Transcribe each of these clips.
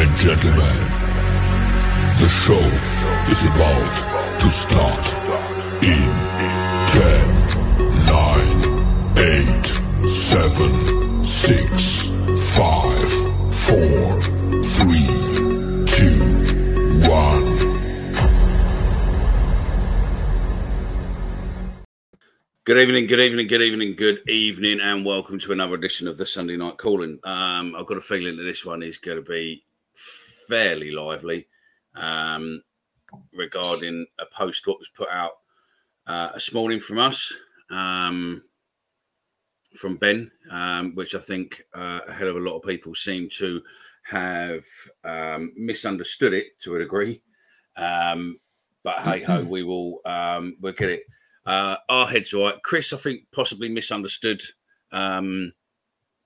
and gentlemen, the show is about to start in 10, 9, 8, 7, 6, 5, 4, 3, 2, 1. Good evening, good evening, good evening, good evening, and welcome to another edition of the Sunday Night Calling. Um, I've got a feeling that this one is going to be fairly lively um, regarding a post what was put out uh, this morning from us, um, from Ben, um, which I think uh, a hell of a lot of people seem to have um, misunderstood it to a degree. Um, but hey ho, we will um, we'll get it. Uh, our heads right. Chris, I think possibly misunderstood. Um,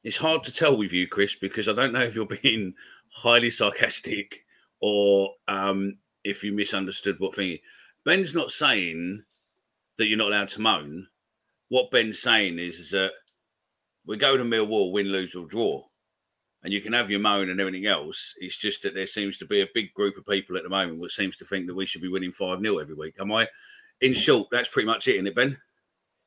it's hard to tell with you, Chris, because I don't know if you're being highly sarcastic or um, if you misunderstood what thing. Ben's not saying that you're not allowed to moan. What Ben's saying is, is that we go to Millwall, win, lose, or draw. And you can have your moan and everything else. It's just that there seems to be a big group of people at the moment which seems to think that we should be winning 5 0 every week. Am I? In short, that's pretty much it, isn't it, Ben?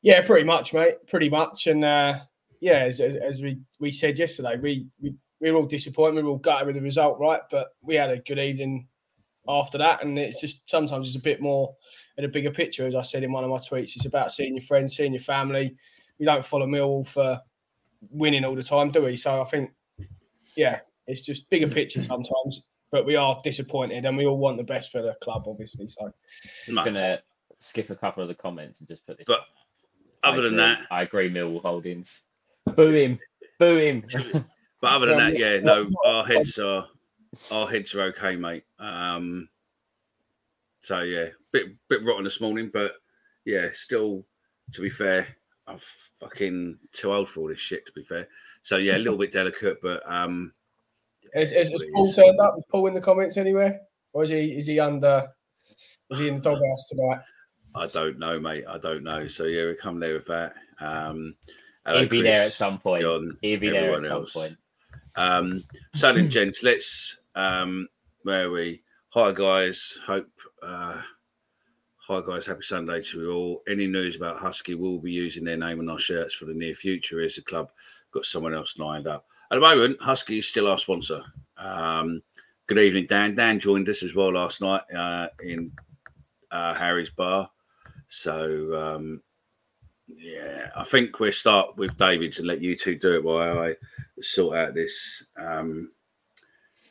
Yeah, pretty much, mate. Pretty much. And uh, yeah, as, as, as, we, we said yesterday, we, we, we were all disappointed. We were all gutted with the result, right? But we had a good evening after that. And it's just sometimes it's a bit more in a bigger picture, as I said in one of my tweets. It's about seeing your friends, seeing your family. We don't follow Millwall for winning all the time, do we? So I think, yeah, it's just bigger picture sometimes. But we are disappointed, and we all want the best for the club, obviously. So, I'm gonna skip a couple of the comments and just put this. But other than that, I agree. Millwall Holdings, boo him, boo him. But other than that, yeah, no, our heads are our heads are okay, mate. Um, so yeah, bit bit rotten this morning, but yeah, still to be fair, I'm fucking too old for all this shit. To be fair, so yeah, a little bit delicate, but um, is, is, is Paul turned up? Is Paul in the comments anywhere, or is he is he under? Is he in the doghouse tonight? I don't know, mate. I don't know. So yeah, we come there with that. Um, hello, He'll be Chris, there at some point. John, He'll be there at some else. point. Um, so then, gents, let's um, where we? Hi guys, hope. Uh, hi guys, happy Sunday to you all. Any news about Huski? We'll be using their name on our shirts for the near future. Is the club got someone else lined up? At the moment, Huski is still our sponsor. Um, good evening, Dan. Dan joined us as well last night uh, in uh, Harry's bar. So um, yeah, I think we'll start with David and let you two do it while I sort out this um,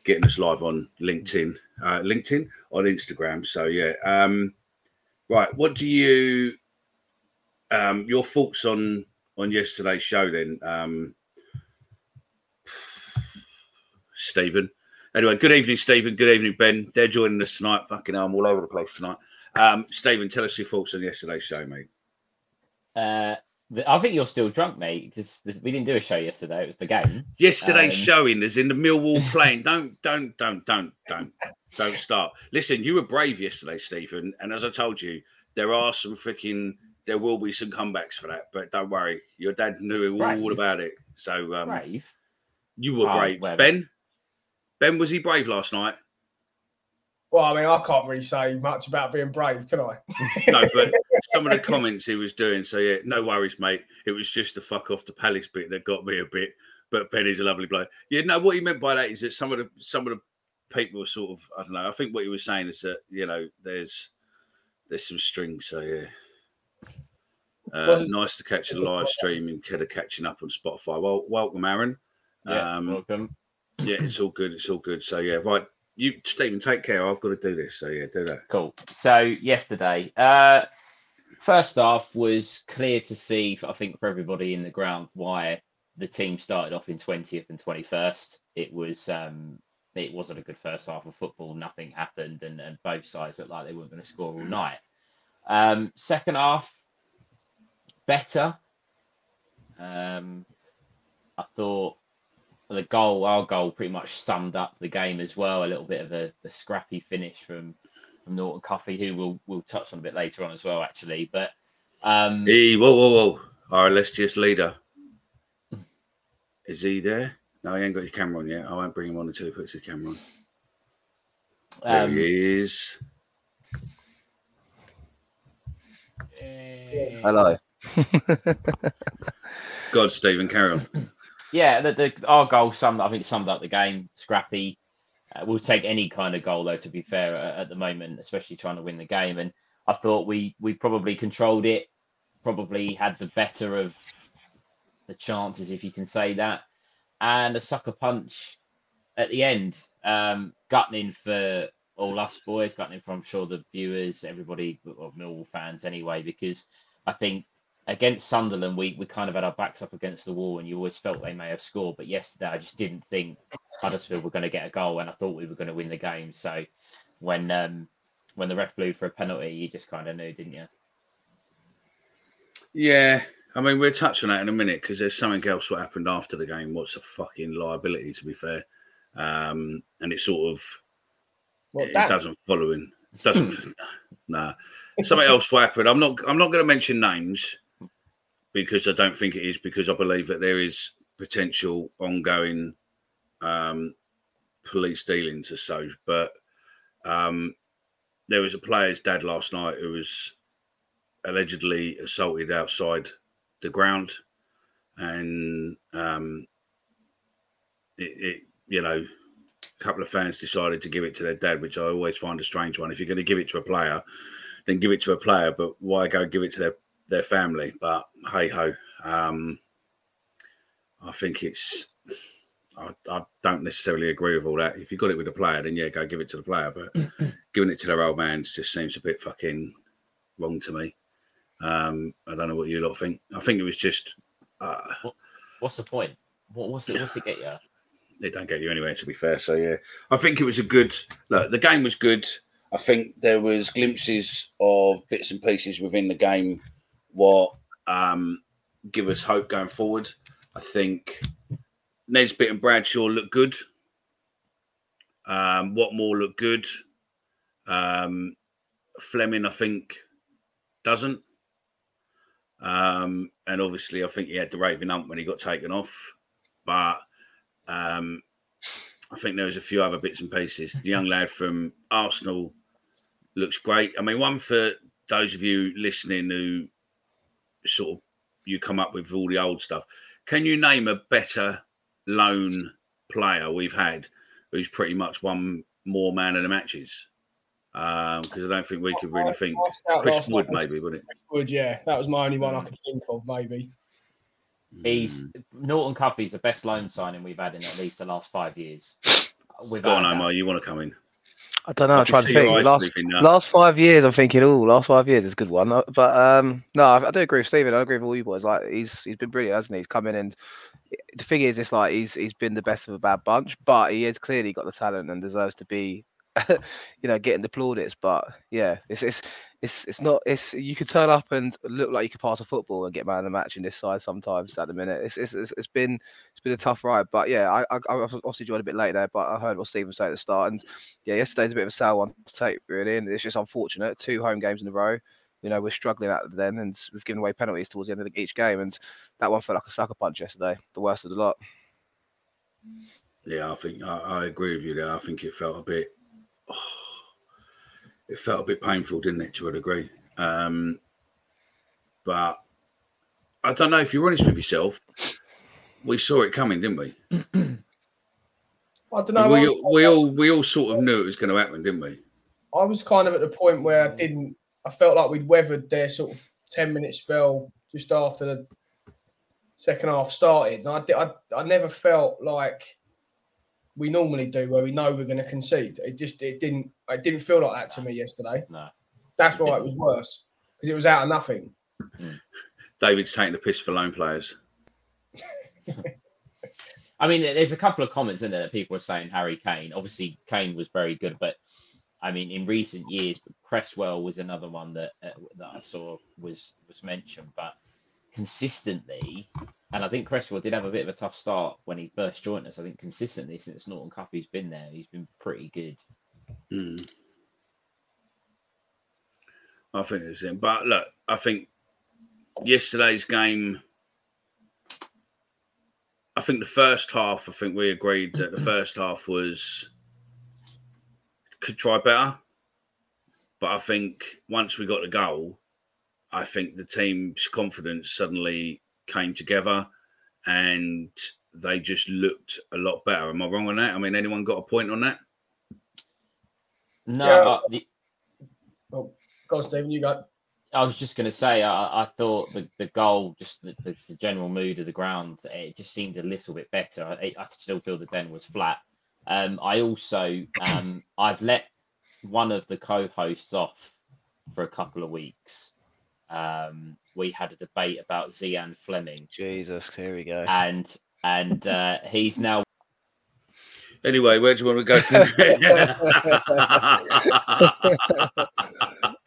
getting us live on LinkedIn, uh, LinkedIn on Instagram. So yeah, um, right. What do you um, your thoughts on on yesterday's show then? Um, Stephen. Anyway, good evening, Stephen. Good evening, Ben. They're joining us tonight. Fucking hell, I'm all over the place tonight. Um, Stephen, tell us your thoughts on yesterday's show, mate. Uh, I think you're still drunk, mate, because we didn't do a show yesterday. It was the game. Yesterday's um... showing is in the Millwall playing. don't, don't, don't, don't, don't, don't start. Listen, you were brave yesterday, Stephen, and as I told you, there are some freaking. There will be some comebacks for that, but don't worry. Your dad knew all about it. So um, Brave. you were Oh, brave, well. Ben. Ben was he brave last night? Well, I mean, I can't really say much about being brave, can I? No, but some of the comments he was doing. So yeah, no worries, mate. It was just the fuck off the palace bit that got me a bit. But Benny's a lovely bloke. Yeah, no, what he meant by that is that some of the some of the people were sort of I don't know. I think what he was saying is that you know there's there's some strings. So yeah. Uh, Well, nice to catch a live stream instead of catching up on Spotify. Well, welcome, Aaron. Yeah, Um, welcome. yeah, it's all good. It's all good. So yeah, right. You, Stephen, take care. I've got to do this. So yeah, do that. Cool. So yesterday, uh, first half was clear to see. I think for everybody in the ground why the team started off in twentieth and twenty first. It was um, it wasn't a good first half of football. Nothing happened, and, and both sides looked like they weren't going to score all night. Um, second half, better. Um, I thought the goal, our goal, pretty much summed up the game as well. A little bit of a, a scrappy finish from from Norton-Cuffy, who we'll we'll touch on a bit later on as well, actually. But um, Hey, whoa, whoa, whoa! Our illustrious leader. Is he there? No, he ain't got his camera on yet. I won't bring him on until he puts his camera on. There um, he is. eh, Hello. God, Stephen, carry on. yeah, the, the our goal summed I think summed up the game. Scrappy. Uh, we'll take any kind of goal though. To be fair, at, at the moment, especially trying to win the game, and I thought we we probably controlled it. Probably had the better of the chances, if you can say that, and a sucker punch at the end. Um, gutting for all us boys, gutting for I'm sure the viewers, everybody, or Millwall fans anyway, because I think against Sunderland, we, we kind of had our backs up against the wall, and you always felt they may have scored. But yesterday, I just didn't think Huddersfield were going to get a goal, and I thought we were going to win the game. So when um, when the ref blew for a penalty, you just kind of knew, didn't you? Yeah, I mean, we'll touch on that in a minute because there's something else what happened after the game. What's a fucking liability, to be fair. Um, and it sort of Well, it doesn't follow in. Doesn't nah. Something else will happen. I'm not I'm not gonna mention names because I don't think it is because I believe that there is potential ongoing um police dealings as such. But um there was a player's dad last night who was allegedly assaulted outside the ground and um it, it you know a couple of fans decided to give it to their dad, which I always find a strange one. If you're going to give it to a player, then give it to a player, but why go give it to their, their family? But hey ho, um, I think it's. I, I don't necessarily agree with all that. If you got it with a player, then yeah, go give it to the player. But giving it to their old man just seems a bit fucking wrong to me. Um, I don't know what you lot think. I think it was just. Uh, What's the point? What, what's it? What's it get you? it don't get you anywhere to be fair so yeah i think it was a good look the game was good i think there was glimpses of bits and pieces within the game what um give us hope going forward. I think nisbet and bradshaw look good. Um Watmore look good. Um flemming i think doesn't. Um and obviously i think he had the raving ump when he got taken off. But um, I think there was a few other bits and pieces. The young lad from Arsenal looks great. I mean, one for those of you listening who sort of you come up with all the old stuff. Can you name a better loan player we've had who's pretty much won more man of the matches? Because I don't think we could really think. I Chris Wood, maybe, wouldn't it? Wood, yeah, that was my only one I could think of, maybe. He's Mm. Norton-Cuffy's the best loan signing we've had in at least the last five years. Without Go on, a. Omar. You want to come in? I don't know. I I'm trying to think. Last, last five years, I'm thinking, oh, last five years is a good one. Uh, But um, no, I, I do agree with Stephen. I agree with all you boys. Like he's he's been brilliant, hasn't he? He's come in and the thing is, it's like he's he's been the best of a bad bunch, but he has clearly got the talent and deserves to be, you know, getting the plaudits. But yeah, it's it's it's it's not. It's you could turn up and look like you could pass a football and get man of the match in this side sometimes at the minute. It's it's it's, been it's been a tough ride, but yeah, I I, I obviously joined a bit late there, but I heard what Stephen said at the start, and yeah, yesterday's a bit of a sour one to take really, and it's just unfortunate. Two home games in a row, you know we're struggling at the then, and we've given away penalties towards the end of each game, and that one felt like a sucker punch yesterday, the worst of the lot. Yeah, I think I, I agree with you there. I think it felt a bit, oh, it felt a bit painful, didn't it, to a degree? Um, but I don't know if you're honest with yourself. We saw it coming, didn't we? I don't know. We, was- we all we all sort of knew it was going to happen, didn't we? I was kind of at the point where I didn't. I felt like we'd weathered their sort of ten minute spell just after the second half started, and I, di- I, I never felt like we normally do, where we know we're going to concede. It just it didn't it didn't feel like that to me yesterday. No. That's why it was worse because it was out of nothing. David's taking the piss for lone players. I mean, there's a couple of comments in there that people are saying Harry Kane. Obviously, Kane was very good, but I mean, in recent years, Cresswell was another one that uh, that I saw was was mentioned. But consistently, and I think Cresswell did have a bit of a tough start when he first joined us. I think consistently since Norton-Cuffy, he's been there. He's been pretty good. Hmm. I think it's him. But look, I think yesterday's game. I think the first half. I think we agreed that the first half was could try better. But I think once we got the goal, I think the team's confidence suddenly came together, and they just looked a lot better. Am I wrong on that? I mean, anyone got a point on that? No, Yeah. I, the, Oh, go on, Stephen, you go. I was just going to say, I, I thought the, the goal, just the, the, the general mood of the ground, it just seemed a little bit better. I, I still feel the den was flat. Um, I also, um, I've let one of the co-hosts off for a couple of weeks. Um, we had a debate about Zian Flemming, Jesus, here we go. and and uh, he's now Anyway, where do you want to go? From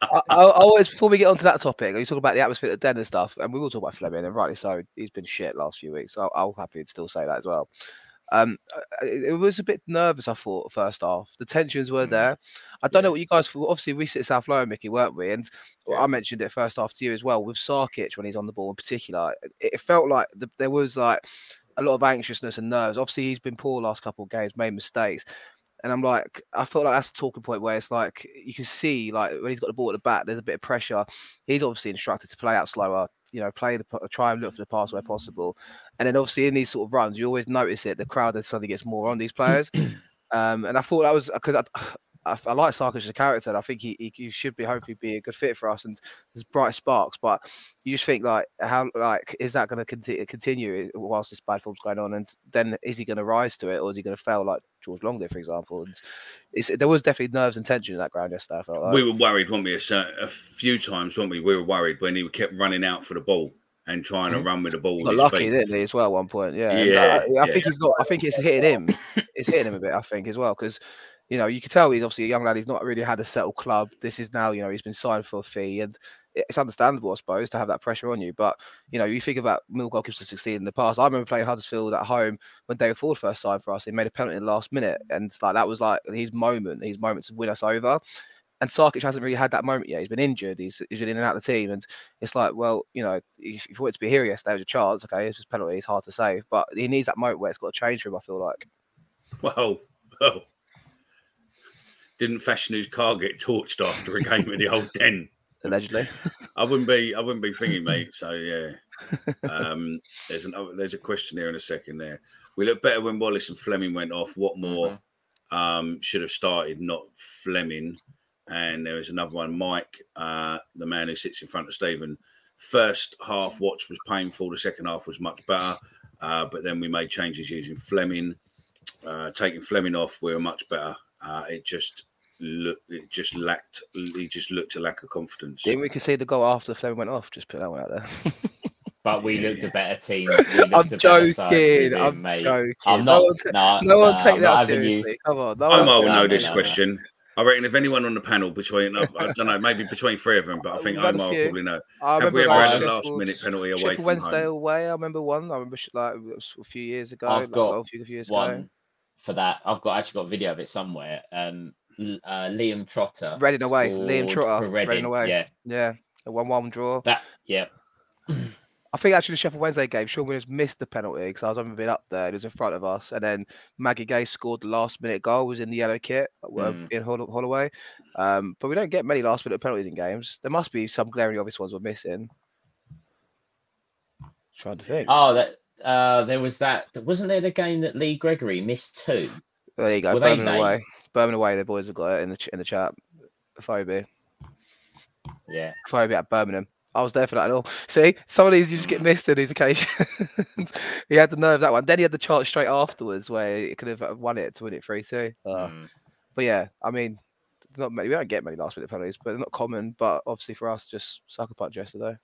I, I, I always before we get onto that topic, you talk about the atmosphere at the den and stuff, and we will talk about Flemming, and rightly so. He's been shit last few weeks. So I'll happy to still say that as well. Um, it, it was a bit nervous. I thought first half, the tensions were Mm. there. I don't know what you guys thought. Obviously, we sit South Lower, Mickey, weren't we? And I mentioned it first half to you as well with Sarkic when he's on the ball in particular. It, it felt like the, there was like a lot of anxiousness and nerves. Obviously, he's been poor last couple of games, made mistakes. And I'm like, I feel like that's a talking point where it's like you can see, like when he's got the ball at the back, there's a bit of pressure. He's obviously instructed to play out slower, you know, play the try and look for the pass where possible. And then obviously in these sort of runs, you always notice it. The crowd then suddenly gets more on these players. um, and I thought that was because I, I, I like Sarkic as a character. And I think he, he, he should be hopefully be a good fit for us. And there's bright sparks, but you just think like how like is that going to continue continue whilst this bad form's going on? And then is he going to rise to it, or is he going to fail like George Long did, for example? And it's, there was definitely nerves and tension in that ground yesterday. I felt like. we were worried, weren't we? A, a few times, weren't we? We were worried when he kept running out for the ball and trying to run with the ball. He with got lucky, feet. didn't he, as well? At one point, yeah. And, Yeah, uh, I, yeah. think he's got. I think it's hitting him. It's hitting him a bit. I think as well because you know you can tell he's obviously a young lad. He's not really had a settled club. This is now you know he's been signed for a fee, and it's understandable, I suppose, to have that pressure on you. But you know, you think about Mill goalkeepers to succeed in the past. I remember playing Huddersfield at home when David Forde first signed for us. He made a penalty in the last minute, and like that was like his moment, his moment to win us over. And Sarkic hasn't really had that moment yet. He's been injured. He's, he's been in and out of the team, and it's like, well, you know, if, if you wanted to be here yesterday, there's a chance. Okay, it's just penalty. It's hard to save, but he needs that moment where it's got to change for him. I feel like. Well, well. Didn't Fashanu's car get torched after a game with the old den? Allegedly. I wouldn't be. I wouldn't be thinking, mate. So yeah. Um, there's an there's a question there in a second. There, we look better when Wallace and Flemming went off. Watmore um, should have started? Not Flemming. And there was another one, Mike, uh, the man who sits in front of Stephen. First half watch was painful. The second half was much better. Uh, but then we made changes using Flemming. Uh, taking Flemming off, we were much better. Uh, it just looked, it just lacked, he just looked a lack of confidence. Didn't we concede the goal after Flemming went off? Just put that one out there. But we looked a better team. We looked I'm a better side. Joking. I'm mate. joking. I'm No not. one ta- no, no one no, take I'm that not you- seriously. Come on. No one Omar will know this no, no. question. I reckon if anyone on the panel between, I, I don't know, maybe between three of them, but I think We've had a Omar probably know. I Have remember we ever like had a last minute penalty away Sheffield from Wednesday home? away. I remember one. I remember like it was a few years ago. I've like, got well, a few, a few years one ago. for that. I've got actually got a video of it somewhere. Um, uh, Liam Trotter. Reading away. scored Liam Trotter. for Reading Reading. away. Yeah, Yeah. A one-one draw. That yeah. I think actually the Sheffield Wednesday game, Shaun Williams missed the penalty because I was having been up there. It was in front of us, and then Magaye Gueye scored the last minute goal. Was in the yellow kit Mm. in Holl- Holloway. Um, but we don't get many last minute penalties in games. There must be some glaring obvious ones we're missing. Trying to think. Oh, that uh, there was that. Wasn't there the game that Lee Gregory missed two? there you go. were Birmingham away. Birmingham away. The boys have got it in the ch- in the chat. Phoebe. Yeah. Phoebe at Birmingham. I was there for that at all. See, some of these you just Mm. get missed in these occasions. he had the nerve that one. Then he had the chance straight afterwards where he could have won it to win it 3 2. Uh, Mm. But yeah, I mean, not many, we don't get many last minute penalties, but they're not common. But obviously for us, just sucker punch yesterday.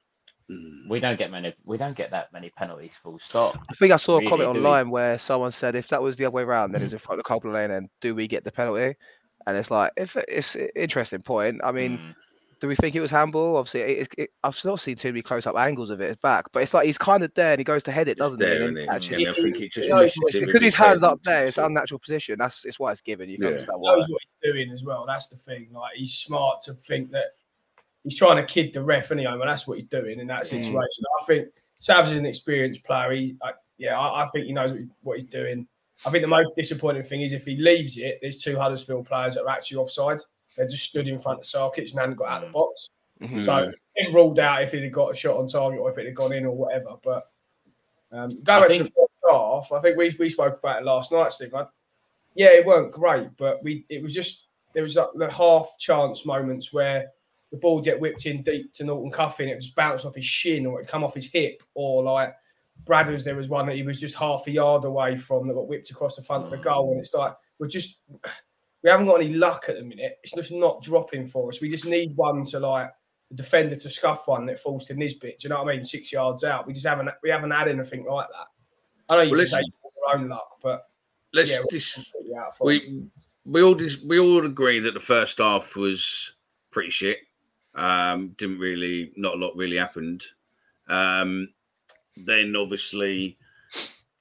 Mm. We don't get many. We don't get that many penalties. Full stop. I think I saw a Really, comment do we? online where someone said if that was the other way around, then it was in front of the lane, and do we get the penalty? And it's like, if it's an interesting point. I mean, Mm. Do we think it was handball? Obviously, it, it, it, I've not seen too many close up angles of it. Back, but it's like he's kind of there and he goes to head it, doesn't there, he? isn't it? actually, Yeah, I think it just Yeah, misses it's because his head hands up there, it's sort of- unnatural position. That's it's why it's given. You can Yeah. understand why. knows what he's doing as well. That's the thing. Like he's smart to think that he's trying to kid the ref anyway, and that's what he's doing in that Mm. situation. I think Sav's is an experienced player. He, I, yeah, I, I think he knows what, he- what he's doing. I think the most disappointing thing is if he leaves it, there's two Huddersfield players that are actually offside. They just stood in front of Sarkic and hadn't got out of the box. Mhm. So it ruled out if he'd have got a shot on target or if it had gone in or whatever. But um, going back to the first half, I think we, we spoke about it last night, Steve. I, yeah, it weren't great, but we it was just there was like the half chance moments where the ball get whipped in deep to Norton Cuffin, it just bounced off his shin or it come off his hip, or like Bradders, there was one that he was just half a yard away from that got whipped across the front of the goal, and it's like we're just we haven't got any luck at the minute. It's just not dropping for us. We just need one to like the defender to scuff one that falls to Nisbet. Do you know what I mean? Six yards out. We just haven't we haven't had anything like that. I know you Well, can take your own luck, but Let's yeah, we're dis- completely out of form. we we all just, we all agree that the first half was pretty shit. Um, didn't really, not a lot really happened. Um, then obviously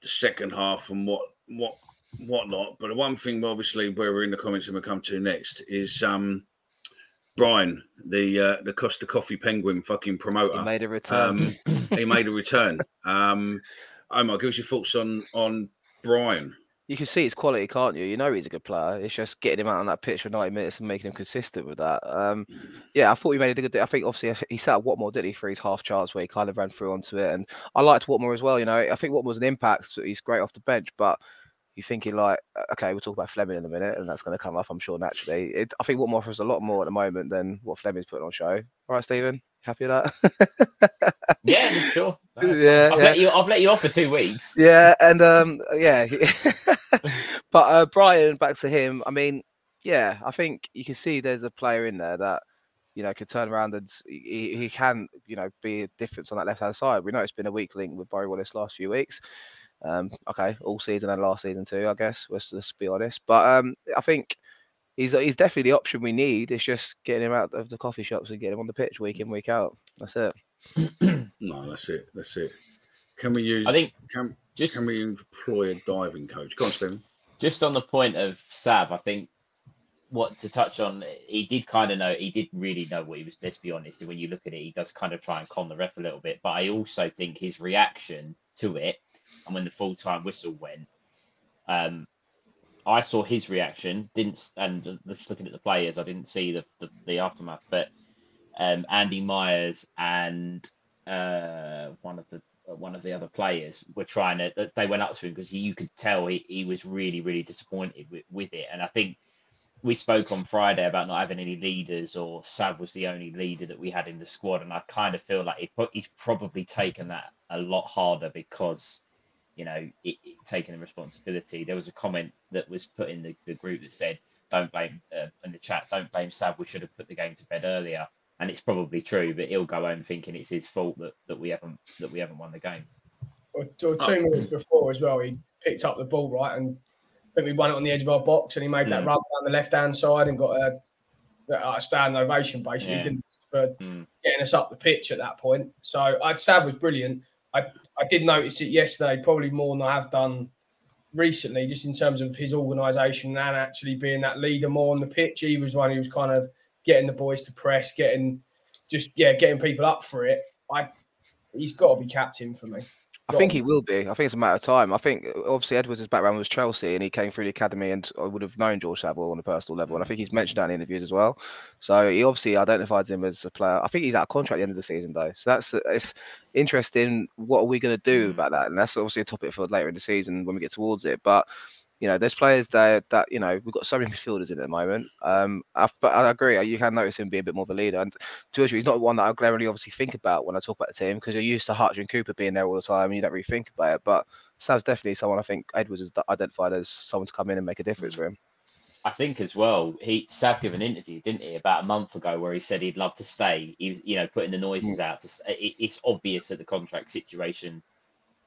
the second half and what what whatnot. But the one thing, obviously, where we're in the comments and we'll come to next is um, Bryan, the uh, the Costa Coffee Penguin fucking promoter. He made a return. Um, he made a return. Um, Omar, give us your thoughts on on Bryan. you can see his quality, can't you? You know he's a good player. It's just getting him out on that pitch for 90 minutes and making him consistent with that. Um, yeah, I thought he made a good. I think obviously he sat Watmore, didn't he, for his half chance where he kind of ran through onto it. And I liked Watmore as well. You know, I think Watmore's an impact. So he's great off the bench, but you're thinking like, okay, we'll talk about Flemming in a minute, and that's going to come up, I'm sure, naturally. It, I think Watmore offers a lot more at the moment than what Flemming's putting on show. All right, Stephen, happy with that? Yeah, sure. Yeah, I've yeah. let you. I've let you off for two weeks. Yeah, and um, yeah, but uh, Bryan, back to him. I mean, yeah, I think you can see there's a player in there that you know could turn around and he, he can you know be a difference on that left hand side. We know it's been a weak link with Barry Wallace last few weeks. Um, okay, all season and last season too, I guess. Let's let's be honest. But um, I think he's he's definitely the option we need. It's just getting him out of the coffee shops and getting him on the pitch week in week out. That's it. No, that's it. That's it. Can we use? I think can just can we employ a diving coach? Go on, Stephen. just on the point of Sav, I think what to touch on, he did kind of know, he did really know what he was. Let's be honest, And when you look at it, he does kind of try and con the ref a little bit. But I also think his reaction to it, and when the full time whistle went, um, I saw his reaction. Didn't and uh, just looking at the players, I didn't see the the, the aftermath. But um, Andy Myers and uh, one of the one of the other players were trying to they went up to him because you could tell he, he was really really disappointed with, with it and i think we spoke on friday about not having any leaders or sav was the only leader that we had in the squad and i kind of feel like he, pro- he's probably taken that a lot harder because you know it, it, taking the responsibility there was a comment that was put in the, the group that said don't blame uh, in the chat don't blame sav we should have put the game to bed earlier and it's probably true, but he'll go home thinking it's his fault that, that we haven't that we haven't won the game. or, or two minutes before as well, he picked up the ball right, and I think we won it on the edge of our box, and he made that Mm. run down the left hand side and got a, a standing ovation basically, Yeah. didn't for Mm. getting us up the pitch at that point. So I'd Sav was brilliant. I I did notice it yesterday, probably more than I have done recently, just in terms of his organisation and actually being that leader more on the pitch. He was one who was kind of getting the boys to press, getting just yeah, getting people up for it. I he's got to be captain for me. I think he will be. I think it's a matter of time. I think obviously Edwards' background was Chelsea, and he came through the academy, and I would have known George Saville on a personal level. And I think he's mentioned that in interviews as well. So he obviously identifies him as a player. I think he's out of contract at the end of the season, though. So that's it's interesting. What are we going to do hmm. about that? And that's obviously a topic for later in the season when we get towards it. But you know, there's players there that you know we've got so many midfielders in at the moment. Um, I, but I agree, you can notice him being a bit more of a leader. And to be he's not one that I glaringly obviously think about when I talk about the team because you're used to Hutch and Cooper being there all the time, and you don't really think about it. But Sav's definitely someone I think Edwards has identified as someone to come in and make a difference for him. I think as well, he Sav gave an interview, didn't he, about a month ago, where he said he'd love to stay. He was, you know, putting the noises mm. out. To, it, it's obvious that the contract situation,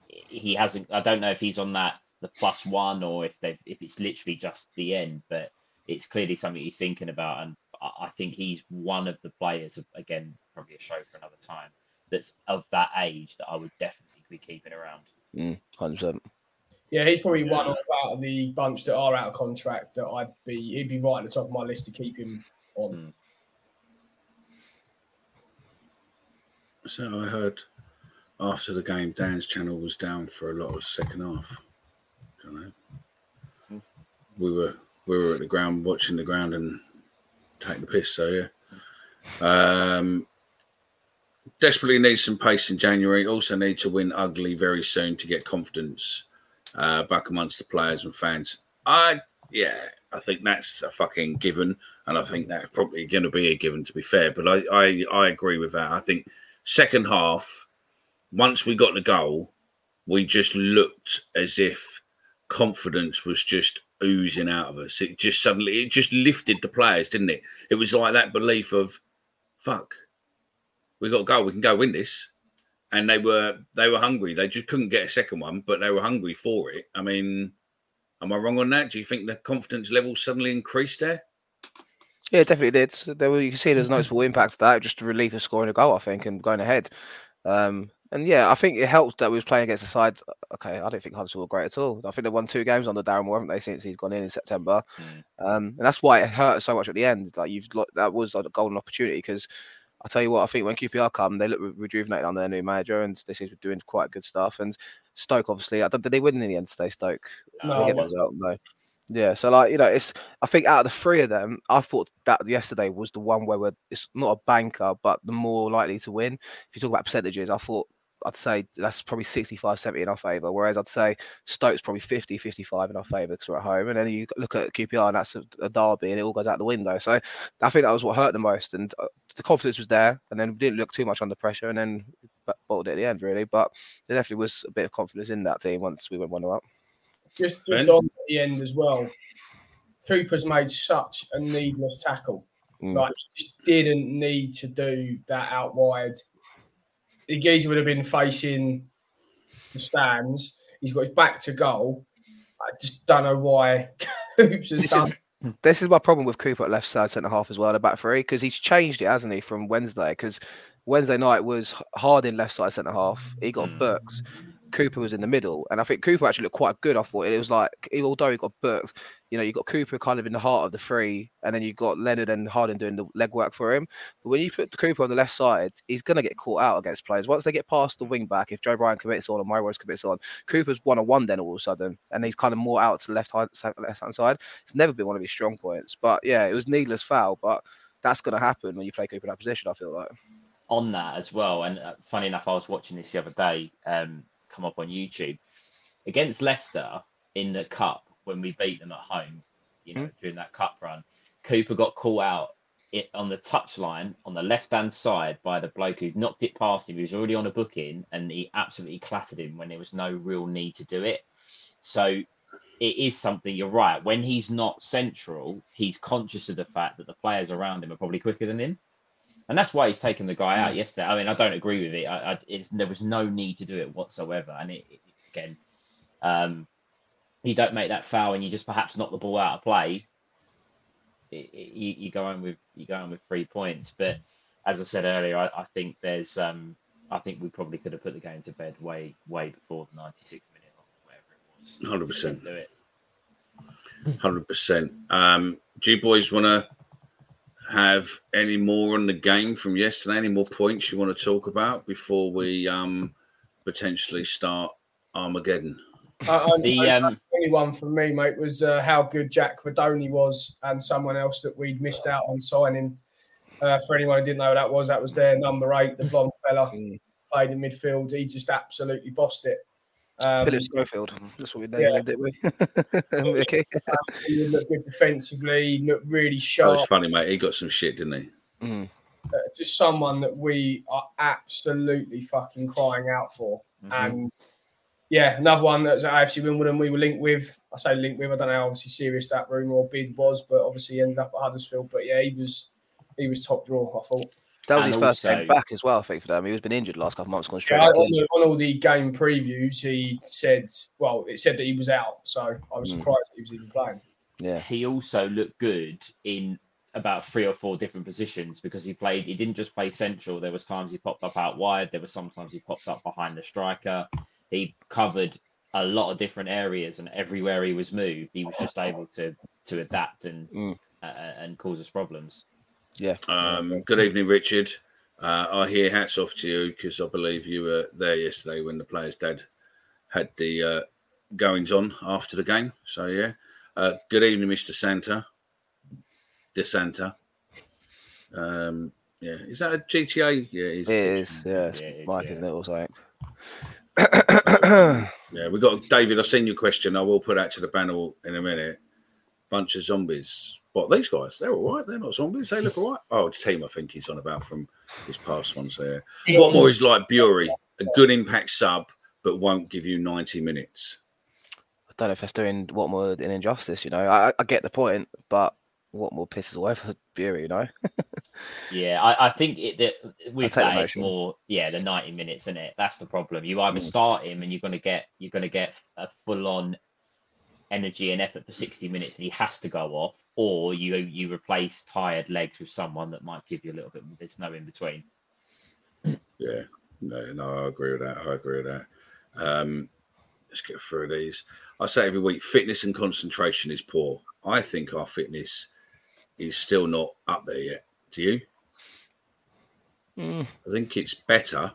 he hasn't. I don't know if he's on that the plus one or if they if it's literally just the end. But it's clearly something he's thinking about, and I think he's one of the players. Again, probably a show for another time. That's of that age that I would definitely be keeping around. Mm, hundred mm, percent. Yeah, he's probably one of out of the bunch that are out of contract that I'd be he'd be right at the top of my list to keep him on. Mm. So I heard after the game, Dan's channel was down for a lot of second half don't know. Hmm. We were we were at the ground watching the ground and take the piss. So yeah. Um, desperately need some pace in January. Also need to win ugly very soon to get confidence uh, back amongst the players and fans. I yeah, I think that's a fucking given, and I think that's probably going to be a given. To be fair, but I, I I agree with that. I think second half, once we got the goal, we just looked as if confidence was just oozing out of us. It just suddenly it just lifted the players, didn't it? It was like that belief of fuck, we got to go, we can go win this. And they were they were hungry. They just couldn't get a second one, but they were hungry for it. I mean, am I wrong on that? Do you think the confidence level suddenly increased there? Yeah, definitely did. There were, you can see there's a noticeable impact to that, just the relief of scoring a goal, I think, and going ahead. Um, and yeah, I think it helped that we was playing against a side. Okay, I don't think Huddersfield were great at all. I think they won two games under Darren Moore, haven't they, since he's gone in in September? Mm. Um, and that's why it hurt so much at the end. Like you've got that was like a golden opportunity because I tell you what, I think when QPR come, they look rejuvenated on their new manager, and they seem to be doing quite good stuff. And Stoke, obviously, I don't, did they win in the end today? Stoke, no, result, no. Yeah, so like you know, it's I think out of the three of them, I thought that yesterday was the one where it's not a banker, but the more likely to win. If you talk about percentages, I thought I'd say that's probably 65 70 in our favour. Whereas I'd say Stoke's probably 50 55 in our favour because we're at home. And then you look at QPR and that's a, a, derby and it all goes out the window. So I think that was what hurt the most. And uh, the confidence was there. And then we didn't look too much under pressure. And then bottled it at the end, really. But there definitely was a bit of confidence in that team once we went 1 up. Just, just on the end as well, Cooper's made such a needless tackle. Mm. Like, just didn't need to do that out wide the geezer would have been facing the stands. He's got his back to goal. I just don't know why Coops has this done. Is, this is my problem with Cooper at left side centre half as well, the back three, because he's changed it, hasn't he, from Wednesday? Because Wednesday night was hard in left side centre half. He got mm. booked. Cooper was in the middle, and I think Cooper actually looked quite good. I thought it was like, although he got booked, you know, you got Cooper kind of in the heart of the three, and then you got Leonard and Harding doing the legwork for him. But when you put Cooper on the left side, he's going to get caught out against players. Once they get past the wing back, if Joe Bryan commits on or Murray commits on, Cooper's one on one then all of a sudden, and he's kind of more out to the left hand left hand side. It's never been one of his strong points. But yeah, it was needless foul, but that's going to happen when you play Cooper in that position. I feel like on that as well. And uh, funny enough, I was watching this the other day. Um, come up on YouTube against Leicester in the cup when we beat them at home. You know, mm. during that cup run, Cooper got caught out it on the touchline on the left hand side by the bloke who knocked it past him. He was already on a booking and he absolutely clattered him when there was no real need to do it. So it is something you're right. When he's not central, he's conscious of the fact that the players around him are probably quicker than him and that's why he's taken the guy out mm. yesterday. I mean, I don't agree with it. I, I, there was no need to do it whatsoever. And it, it, again, um, you don't make that foul and you just perhaps knock the ball out of play. It, you, you go on with you go on with three points. But as I said earlier, I, I think there's um, I think we probably could have put the game to bed way way before the 96th minute or whatever it was. Hundred percent. Do it. Hundred percent. Um, do you boys want to have any more on the game from yesterday? Any more points you want to talk about before we um, potentially start Armageddon? Uh, The, and um, the only one from me, mate, was uh, how good Jack Rudoni was, and someone else that we'd missed out on signing. Uh, for anyone who didn't know who that was, that was their number eight, the blonde fella, played in midfield. He just absolutely bossed it. Um, Philip Schofield. That's what we named yeah. him, didn't we? Mickey. he looked good defensively, he looked really sharp. it's funny, mate. He got some shit, didn't he? Mm. uh, just someone that we are absolutely fucking crying out for. And yeah, another one that's at AFC Wimbledon we were linked with. I say linked with. I don't know how obviously serious that rumor or bid was, but obviously he ended up at Huddersfield. But yeah, he was he was top draw. I thought. That was And his first also- game back as well, I think, for them. He was been injured last couple of months, gone straight Yeah, on, the- on all the game previews, he said, well, it said that he was out, so I was Mm. surprised that he was even playing. Yeah. he also looked good in about three or four different positions because he played he didn't just play central there was times he popped up out wide there was sometimes he popped up behind the striker he covered a lot of different areas and everywhere he was moved he was just able to to adapt and Mm. uh, and cause us problems Yeah. Um, good evening, Richard. Uh, I hear hats off to you because I believe you were there yesterday when the players' dad had the uh, goings on after the game. So yeah. Uh, good evening, Mr. Santa. De Santa. Um, yeah, is that a GTA? Yeah, It he's. Yeah. It's Yeah, it is, Mike, yeah. isn't it, or something? Yeah, we got David. I've seen your question. I will put that to the panel in a minute. Bunch of zombies. What these guys? They're all right. They're not zombies. They look all right. Oh, it's team. I think he's on about from his past ones there. Watmore is like Bury, a good impact sub, but won't give you ninety minutes. I don't know if that's doing Watmore an injustice, you know. I, I get the point, but Watmore pisses away for Bury, you know. yeah i, I think it that with that it's more yeah the 90 minutes in it that's the problem you either Mm. start him and you're going to get you're going to get a full-on energy and effort for 60 minutes and he has to go off or you you replace tired legs with someone that might give you a little bit there's no in between Yeah, no, no, I agree with that. I agree with that. Um, let's get through these. I say every week, fitness and concentration is poor. I think our fitness is still not up there yet. Do you? Mm. I think it's better,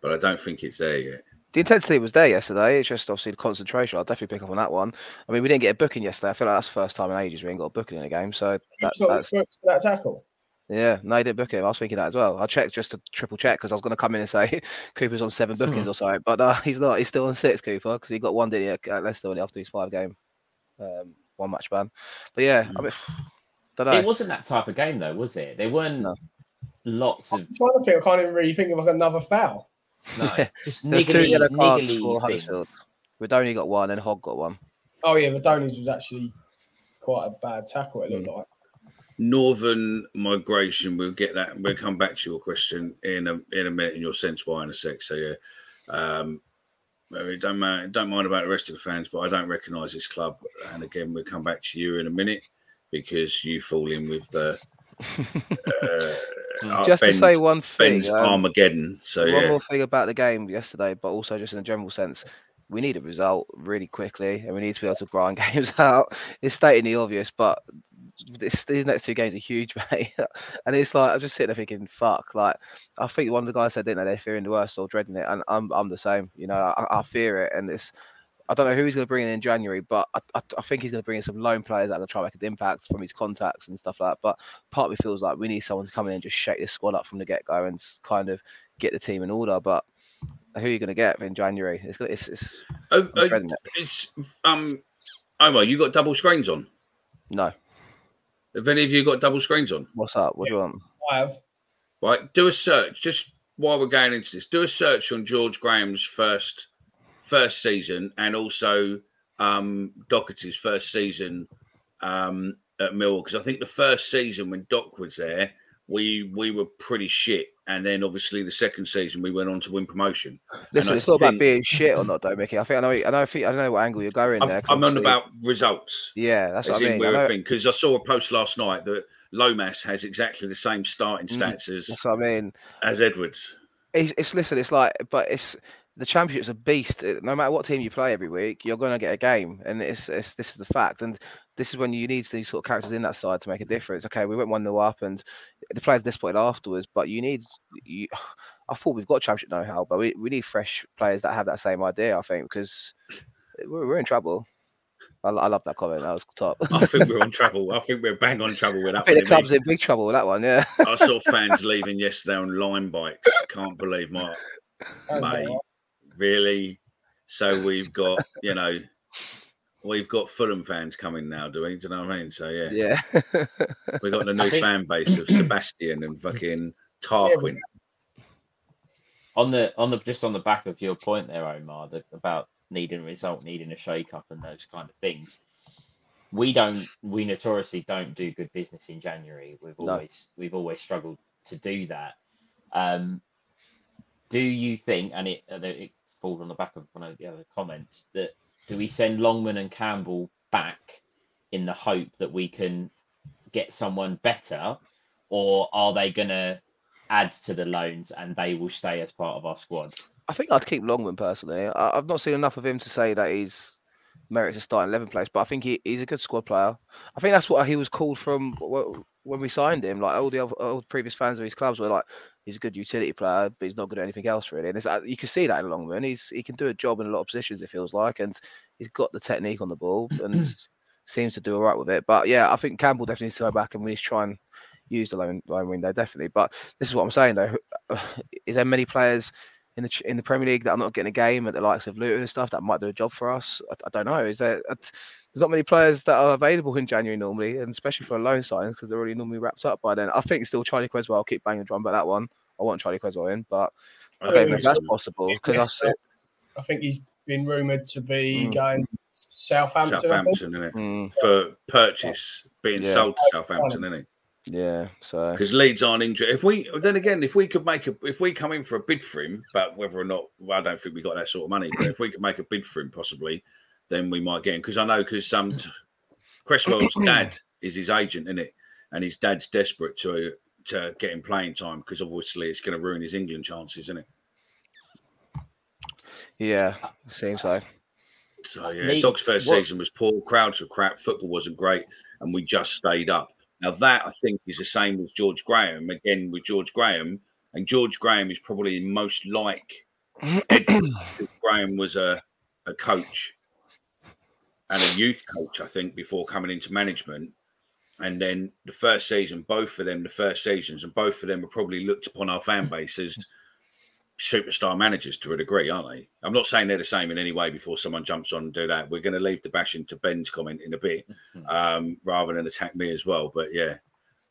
but I don't think it's there yet. The intensity was there yesterday. It's just obviously the concentration. I'll definitely pick up on that one. I mean, we didn't get a booking yesterday. I feel like that's the first time in ages we ain't got a booking in a game. So that, that's for that tackle. yeah, no, he didn't book him. I was thinking that as well. I checked just to triple check because I was going to come in and say Cooper's on seven bookings or something, but uh, he's not. He's still on six, Cooper, because he got one did he at at Leicester only after his five game, um, one match ban. But yeah, I mean, don't know. it wasn't that type of game though was it there weren't No. lots of I'm trying to think, I can't even really think of like another foul. No just There's two yellow cards for Huddersfield. things We'd only got one, and Hogg got one. Oh yeah, Rudoni's was actually quite a bad tackle. It looked Mm. like. Northern migration. We'll get that. We'll come back to your question in a in a minute in your sense why in a sec. So yeah, um, don't mind, don't mind about the rest of the fans, but I don't recognise this club. And again, we'll come back to you in a minute because you fall in with the uh, just to say one thing, Ben's um, Armageddon. So one yeah, more thing about the game yesterday, but also just in a general sense, we need a result really quickly, and we need to be able to grind games out. It's stating the obvious, but this, these next two games are huge, mate. and it's like I'm just sitting there thinking, "Fuck!" Like I think one of the guys said, "Didn't they? They're fearing the worst or dreading it," and I'm I'm the same. You know, I, I fear it, and it's. I don't know who he's going to bring in in January, but I, I, I think he's going to bring in some loan players that are going to try make an impact from his contacts and stuff like that. But part of me feels like we need someone to come in and just shake this squad up from the get go and kind of get the team in order. But who are you going to get in January? It's gonna- it's, it's oh, I'm oh, dreading it. it's um, Omar, you got double screens on. No, Have any of you got double screens on? what's up? What do you want? I have. Right, do a search just while we're going into this. Do a search on George Graham's first first season and also um, Doherty's first season um, at Millwall because I think the first season when Doc was there, we we were pretty shit, and then obviously the second season we went on to win promotion. Listen, it's not about being shit or not, though, Mickey. I think I know. I know. I think I don't know what angle you're going I'm, there. I'm on about results. Yeah, that's what I mean. I we're a know- thing because I saw a post last night that Lomas has exactly the same starting Mm, stats as That's what I mean. as Edwards. It's, it's listen. It's like, but it's the championship's a beast. Uh, No matter what team you play every week, you're going to get a game, and it's, it's this is the fact. And this is when you need these sort of characters in that side to make a difference. Okay, we went one 0 up, and the players disappointed afterwards, but you need you. I thought we've got championship know-how, but we, we need fresh players that have that same idea. I think because we're, we're in trouble. I, I love that comment. That was top. I think we're on trouble. I think we're bang on trouble with I that. think the club's innit? in big trouble with that one. Yeah. I saw fans leaving yesterday on Lime bikes. Can't believe my mate. Really? So we've got, you know, we've got Fulham fans coming now, do we? Do you know what I mean? So yeah, Yeah. we've got the new think- fan base of Sebastian and fucking Tarquin. on the on the just on the back of your point there, Omar, that about needing a result, needing a shake up, and those kind of things. We don't. We notoriously don't do good business in January. We've No. always we've always struggled to do that. Um, do you think, and it uh, it falls on the back of one of the other comments, that do we send Longman and Campbell back in the hope that we can get someone better, or are they going to add to the loans and they will stay as part of our squad? I think I'd keep Longman personally. I, I've not seen enough of him to say that he's merits a starting eleven place, but I think he, he's a good squad player. I think that's what he was called from when we signed him. Like all the other, all the previous fans of his clubs were like, he's a good utility player, but he's not good at anything else really. And it's, uh, you can see that in the Longman. He's he can do a job in a lot of positions. It feels like, and he's got the technique on the ball and seems to do all right with it. But yeah, I think Campbell definitely needs to go back and we need to try and use the loan loan window definitely. But this is what I'm saying though: is there many players? In the in the Premier League that are not getting a game at the likes of Luton and stuff that might do a job for us. I, I don't know. Is there? uh, There's not many players that are available in January normally, and especially for a loan signing because they're already normally wrapped up by then. I think still Charlie Cresswell. I'll keep banging the drum about that one. I want Charlie Cresswell in, but I I don't know if that's possible because Yes, I I think he's been rumoured to be Mm. going Southampton. I think. Southampton, innit? Mm, For purchase, being Yeah. sold to Southampton, innit? Yeah. So Because Leeds aren't injured. If we then again, if we could make a, if we come in for a bid for him, but whether or not, well, I don't think we got that sort of money. But if we could make a bid for him, possibly, then we might get him. Because I know because um, Cresswell's dad is his agent, isn't it? And his dad's desperate to to get him playing time because obviously it's going to ruin his England chances, isn't it? yeah, seems so. So yeah, Leeds- Dog's first what- season was poor. Crowds were crap. Football wasn't great, and we just stayed up. Now that I think is the same with George Graham. Again with George Graham, and George Graham is probably most like Graham was a a coach and a youth coach, I think, before coming into management. And then the first season, both of them, the first seasons, and both of them were probably looked upon our fan base as superstar managers to a degree, aren't they? I'm not saying they're the same in any way before someone jumps on and do that. We're going to leave the bashing to Ben's comment in a bit um, rather than attack me as well. But yeah,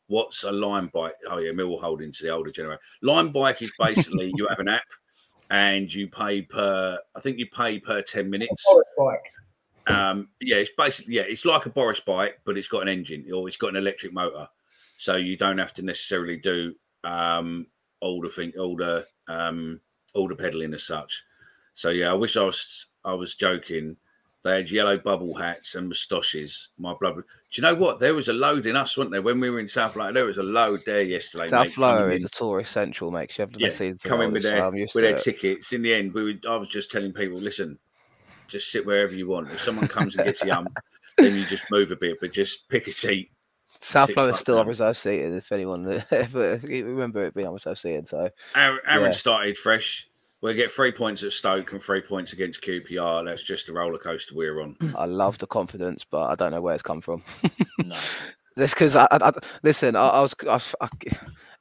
what's a Lime bike? Oh, yeah, Mill holding to the older generation. Lime bike is basically you have an app and you pay per, I think you pay per 10 minutes. Boris bike. Um, yeah, it's basically yeah, it's like a Boris bike, but it's got an engine or it's got an electric motor, so you don't have to necessarily do um, all the thing, all the um, all the pedaling as such. So yeah, I wish I was I was joking. They had yellow bubble hats and moustaches. My blood. Do you know what? There was a load in us, wasn't there? When we were in South London, there was a load there yesterday. South mate, coming Lower in is a tourist central, mate. You have yeah, never seen coming with their, with their it. tickets. In the end, we would, I was just telling people, listen, just sit wherever you want. If someone comes and gets you um, then you just move a bit, but just pick a seat. South sit Lower front is still on reserve seated. If anyone ever remember it being on reserve seated, so Aaron, Aaron Yeah. started fresh. We'll get three points at Stoke and three points against QPR. That's just a roller coaster we're on. I love the confidence, but I don't know where it's come from. No. That's because I, I, I listen. I, I was,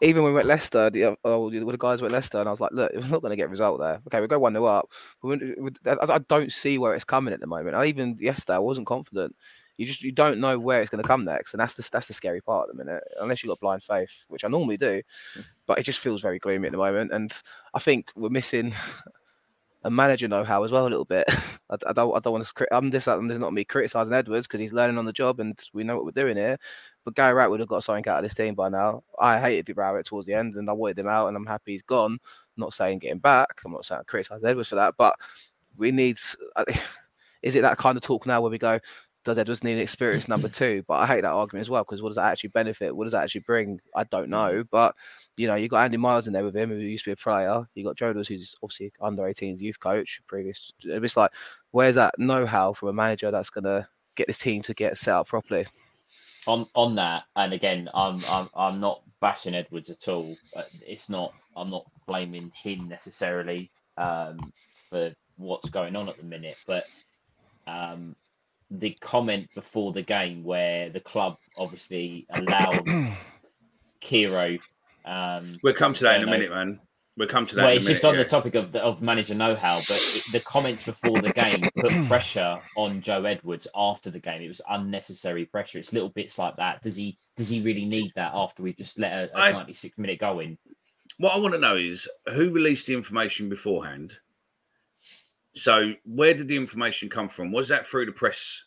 even when we went Leicester, the, oh, the the guys went Leicester, and I was like, look, we're not going to get a result there. Okay, we go one 0 up. We, we, I, I don't see where it's coming at the moment. I even yesterday I wasn't confident. You just you don't know where it's going to come next, and that's the that's the scary part at the minute. Unless you've got blind faith, which I normally do, hmm. but it just feels very gloomy at the moment. And I think we're missing a manager know-how as well a little bit. I, I don't I don't want to. Crit- I'm just I'm just not me criticizing Edwards because he's learning on the job and we know what we're doing here. But Gary Rowett would have got something out of this team by now. I hated Rowett towards the end and I wanted him out and I'm happy he's gone. not saying getting back. I'm not saying I criticise Edwards for that, but we need. Is it that kind of talk now where we go? Does Edwards need an experienced number two? But I hate that argument as well because what does that actually benefit? What does that actually bring? I don't know. But you know, you got Andy Miles in there with him, who used to be a player. You got Joe Edwards, who's obviously under 18s youth coach, previous. It's like, where's that know-how from a manager that's gonna get this team to get set up properly? On on that, and again, I'm I'm I'm not bashing Edwards at all. It's not. I'm not blaming him necessarily um, for what's going on at the minute, but um, the comment before the game where the club obviously allowed Kiro. Um, we'll come to that in a minute, man. We'll come to that. Well, it's just minute, on yeah. the topic of the, of manager know-how, but it, the comments before the game put pressure on Joe Edwards after the game. It was unnecessary pressure. It's little bits like that. Does he does he really need that after we've just let a, a I- 96 minute go in? What I want to know is who released the information beforehand. So where did the information come from? Was that through the press,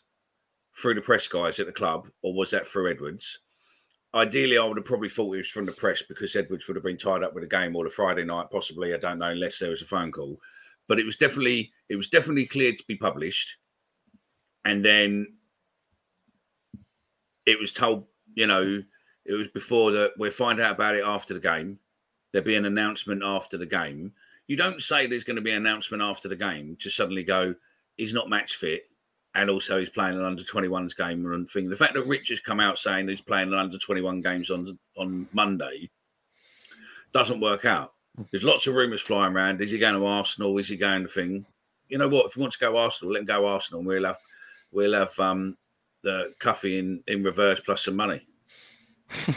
through the press guys at the club, or was that through Edwards? Ideally, I would have probably thought it was from the press because Edwards would have been tied up with a game or the Friday night, possibly. I don't know, unless there was a phone call. But it was definitely it was definitely cleared to be published, and then it was told. You know, it was before that we'll find out about it after the game. There'd be an announcement after the game. You don't say there's going to be an announcement after the game to suddenly go, he's not match fit, and also he's playing an under 21s game and thing. The fact that Rich has come out saying he's playing an under 21 games on on Monday doesn't work out. There's lots of rumours flying around. Is he going to Arsenal? Is he going to thing? You know what? If he wants to go Arsenal, let him go Arsenal. We'll have we'll have um, the Cuffy in, in reverse plus some money.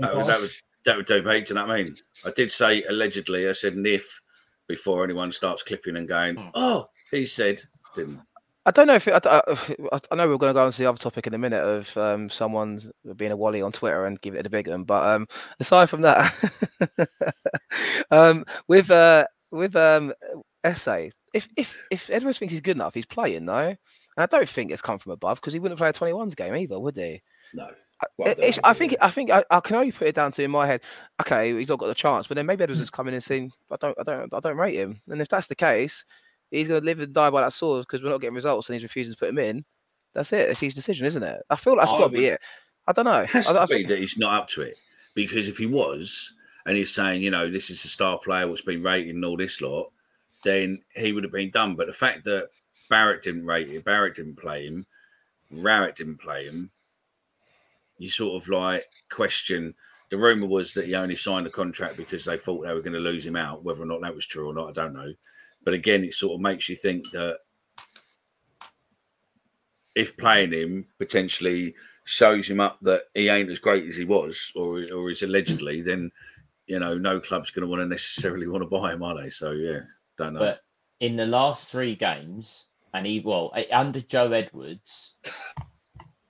That would, that would that would do, me. Do you know what I mean? I did say allegedly. I said if before anyone starts clipping and going, oh, he said, didn't. I don't know if it, I, I, I know we're going to go on to the other topic in a minute of um, someone being a wally on Twitter and give it a big one, but um, aside from that, um, with uh, with um, Esse, if if if Edwards thinks he's good enough, he's playing though, and I don't think it's come from above because he wouldn't play a 21s game either, would he? No. I, it's- I think I think I, I can only put it down to in my head. Okay, he's not got the chance, but then maybe Edwards has come in and seen I don't I don't I don't rate him, and if that's the case, he's going to live and die by that sword because we're not getting results and he's refusing to put him in. That's it. It's his decision, isn't it? I feel that's I got to be it. I don't know. It has I, to I be think- that he's not up to it. Because if he was, and he's saying, you know, this is a star player what's been rated and all this lot, then he would have been done. But the fact that Barrett didn't rate it, Barrett didn't play him, Rowett didn't play him, you sort of like question. The rumor was that he only signed the contract because they thought they were going to lose him out. Whether or not that was true or not, I don't know. But again, it sort of makes you think that if playing him potentially shows him up that he ain't as great as he was, or or is allegedly, hmm. then you know no club's going to want to necessarily want to buy him, are they? So yeah, don't know. But in the last three games, and he well under Joe Edwards,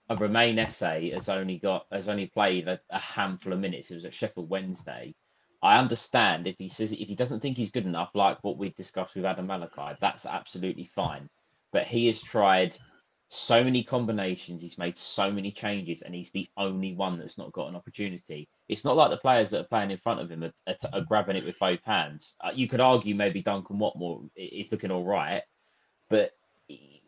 a Romain Esse has only got has only played a, a handful of minutes. It was at Sheffield Wednesday. I understand if he says if he doesn't think he's good enough, like what we discussed with Adam Malachi, that's absolutely fine. But he has tried so many combinations, he's made so many changes, and he's the only one that's not got an opportunity. It's not like the players that are playing in front of him are, are, are grabbing it with both hands. Uh, you could argue maybe Duncan Watmore is looking all right, but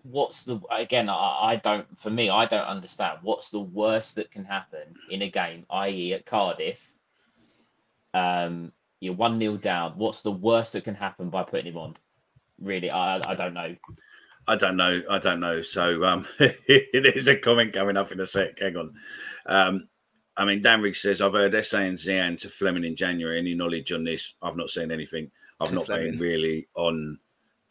what's the again? I, I don't. For me, I don't understand what's the worst that can happen in a game, i.e., at Cardiff. Um, you're one nil down. What's the worst that can happen by putting him on? Really, I I don't know. I don't know. I don't know. So um, there's a comment coming up in a sec. Hang on. Um, I mean, Dan Riggs says, I've heard Esse and Zian to Flemming in January. Any knowledge on this? I've not seen anything. I've To not Flemming. been really on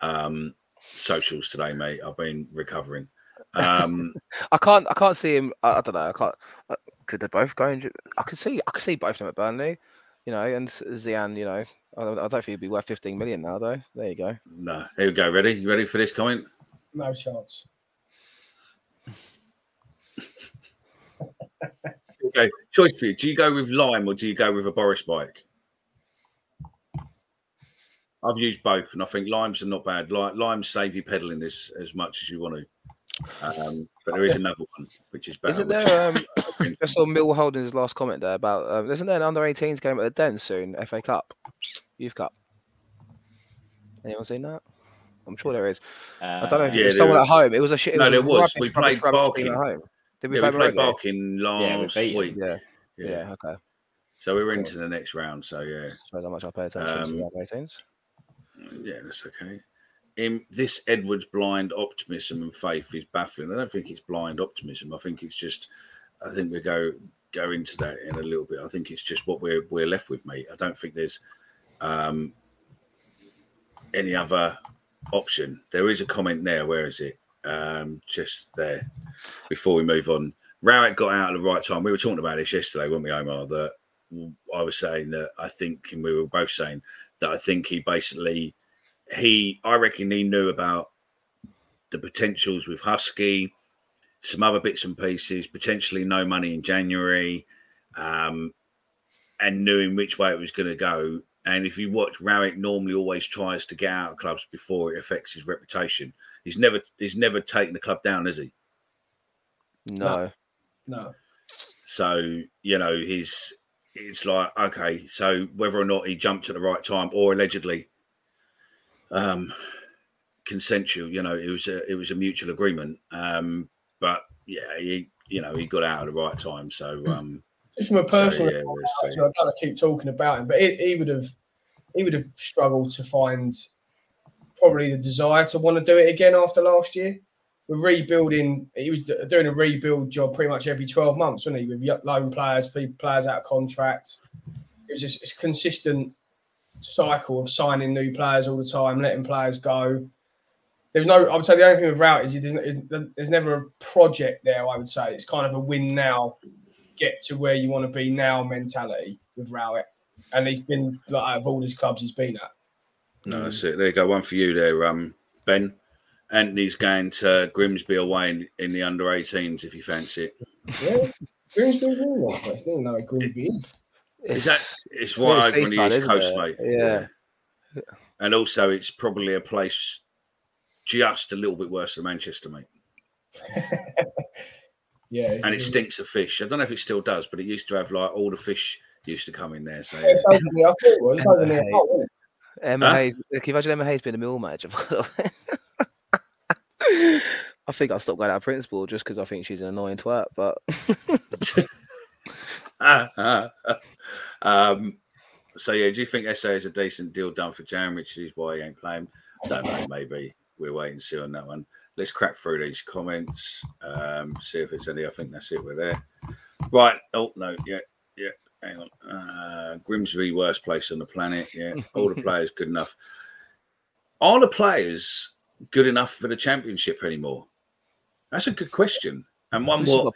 um, socials today, mate. I've been recovering. Um, I can't. I can't see him. I, I don't know. I can't. Uh, could they both go? In, I could see. I could see both of them at Burnley. You know, and Zian. You know, I, don't- I don't think he'd be worth 15 million now, though. There you go. no, here we go. Ready? You ready for this comment? No chance. Okay, choice for you. Do you go with lime or do you go with a Boris bike? I've used both, and I think limes are not bad. Li- limes save you pedaling as, as much as you want to. Um, but there is another one which is better. Isn't there? Um, I saw Mill Holding's last comment there about. Um, isn't there an under 18s game at the Den soon? FA Cup, Youth Cup. Anyone seen that? I'm sure there is. Uh, I don't know if Yeah, was there someone was. at home. It was a shit. No, was there was. We played Barking. at home. Did we yeah, play we played? Barking Yeah, we last week. Yeah, Yeah. yeah, okay. So we were into the next round. So yeah, Shows how much I pay attention Um, to the other 18s. Yeah, that's okay. In this Edwards blind optimism and faith is baffling. I don't think it's blind optimism. I think it's just. I think we go go into that in a little bit. I think it's just what we're we're left with, mate. I don't think there's um, any other option. There is a comment there. Where is it? Um, just there. Before we move on, Rowett got out at the right time. We were talking about this yesterday, weren't we, Omar? That I was saying that I think, and we were both saying that I think he basically he I reckon he knew about the potentials with Huski, some other bits and pieces, potentially no money in January, um, and knew in which way it was going to go. And if you watch, Rowett normally always tries to get out of clubs before it affects his reputation. He's never he's never taken the club down, is he? No. No. So you know he's it's like okay, so whether or not he jumped at the right time or allegedly um consensual, you know, it was a it was a mutual agreement. Um, but yeah, he you know he got out at the right time. So um, Just from a so, personal, yeah, we'll I see. don't keep talking about him, but he, he would have he would have struggled to find probably the desire to want to do it again after last year. With rebuilding, he was doing a rebuild job pretty much every twelve months, wasn't he? With loan players, players out of contract. It was just a consistent cycle of signing new players all the time, letting players go. There's no, I would say the only thing with Rowett is, is there's never a project there. I would say it's kind of a win now, get to where you want to be now mentality with Rowett. And he's been like out of all his clubs he's been at. No, that's it. There you go. One for you there, um, Ben. Anthony's going to Grimsby away in, in the under 18s if you fancy it. Yeah, Grimsby really nice. I didn't know where Grimsby is. Is that it's it's right near over on the east coast, it? mate. Yeah. And also, it's probably a place just a little bit worse than Manchester, mate. Yeah, And it stinks of fish. I don't know if it still does, but it used to have like all the fish used to come in there. So It's over near, I thought it was. It's over near Hull, isn't it? Emma Huh? Hayes. Can you imagine Emma Hayes being a mill manager? I think I'll stop going out of principal just because I think she's an annoying twat. But um, so yeah, do you think Esse is a decent deal done for Jan, which is why he ain't playing? Don't know, maybe we're waiting to see on that one. Let's crack through these comments, um, see if there's any. I think that's it. We're there. Right. Oh no, yeah, yeah. Hang on. Uh, Grimsby, worst place on the planet. Yeah, all the players good enough. Are the players good enough for the championship anymore? That's a good question, and one this more.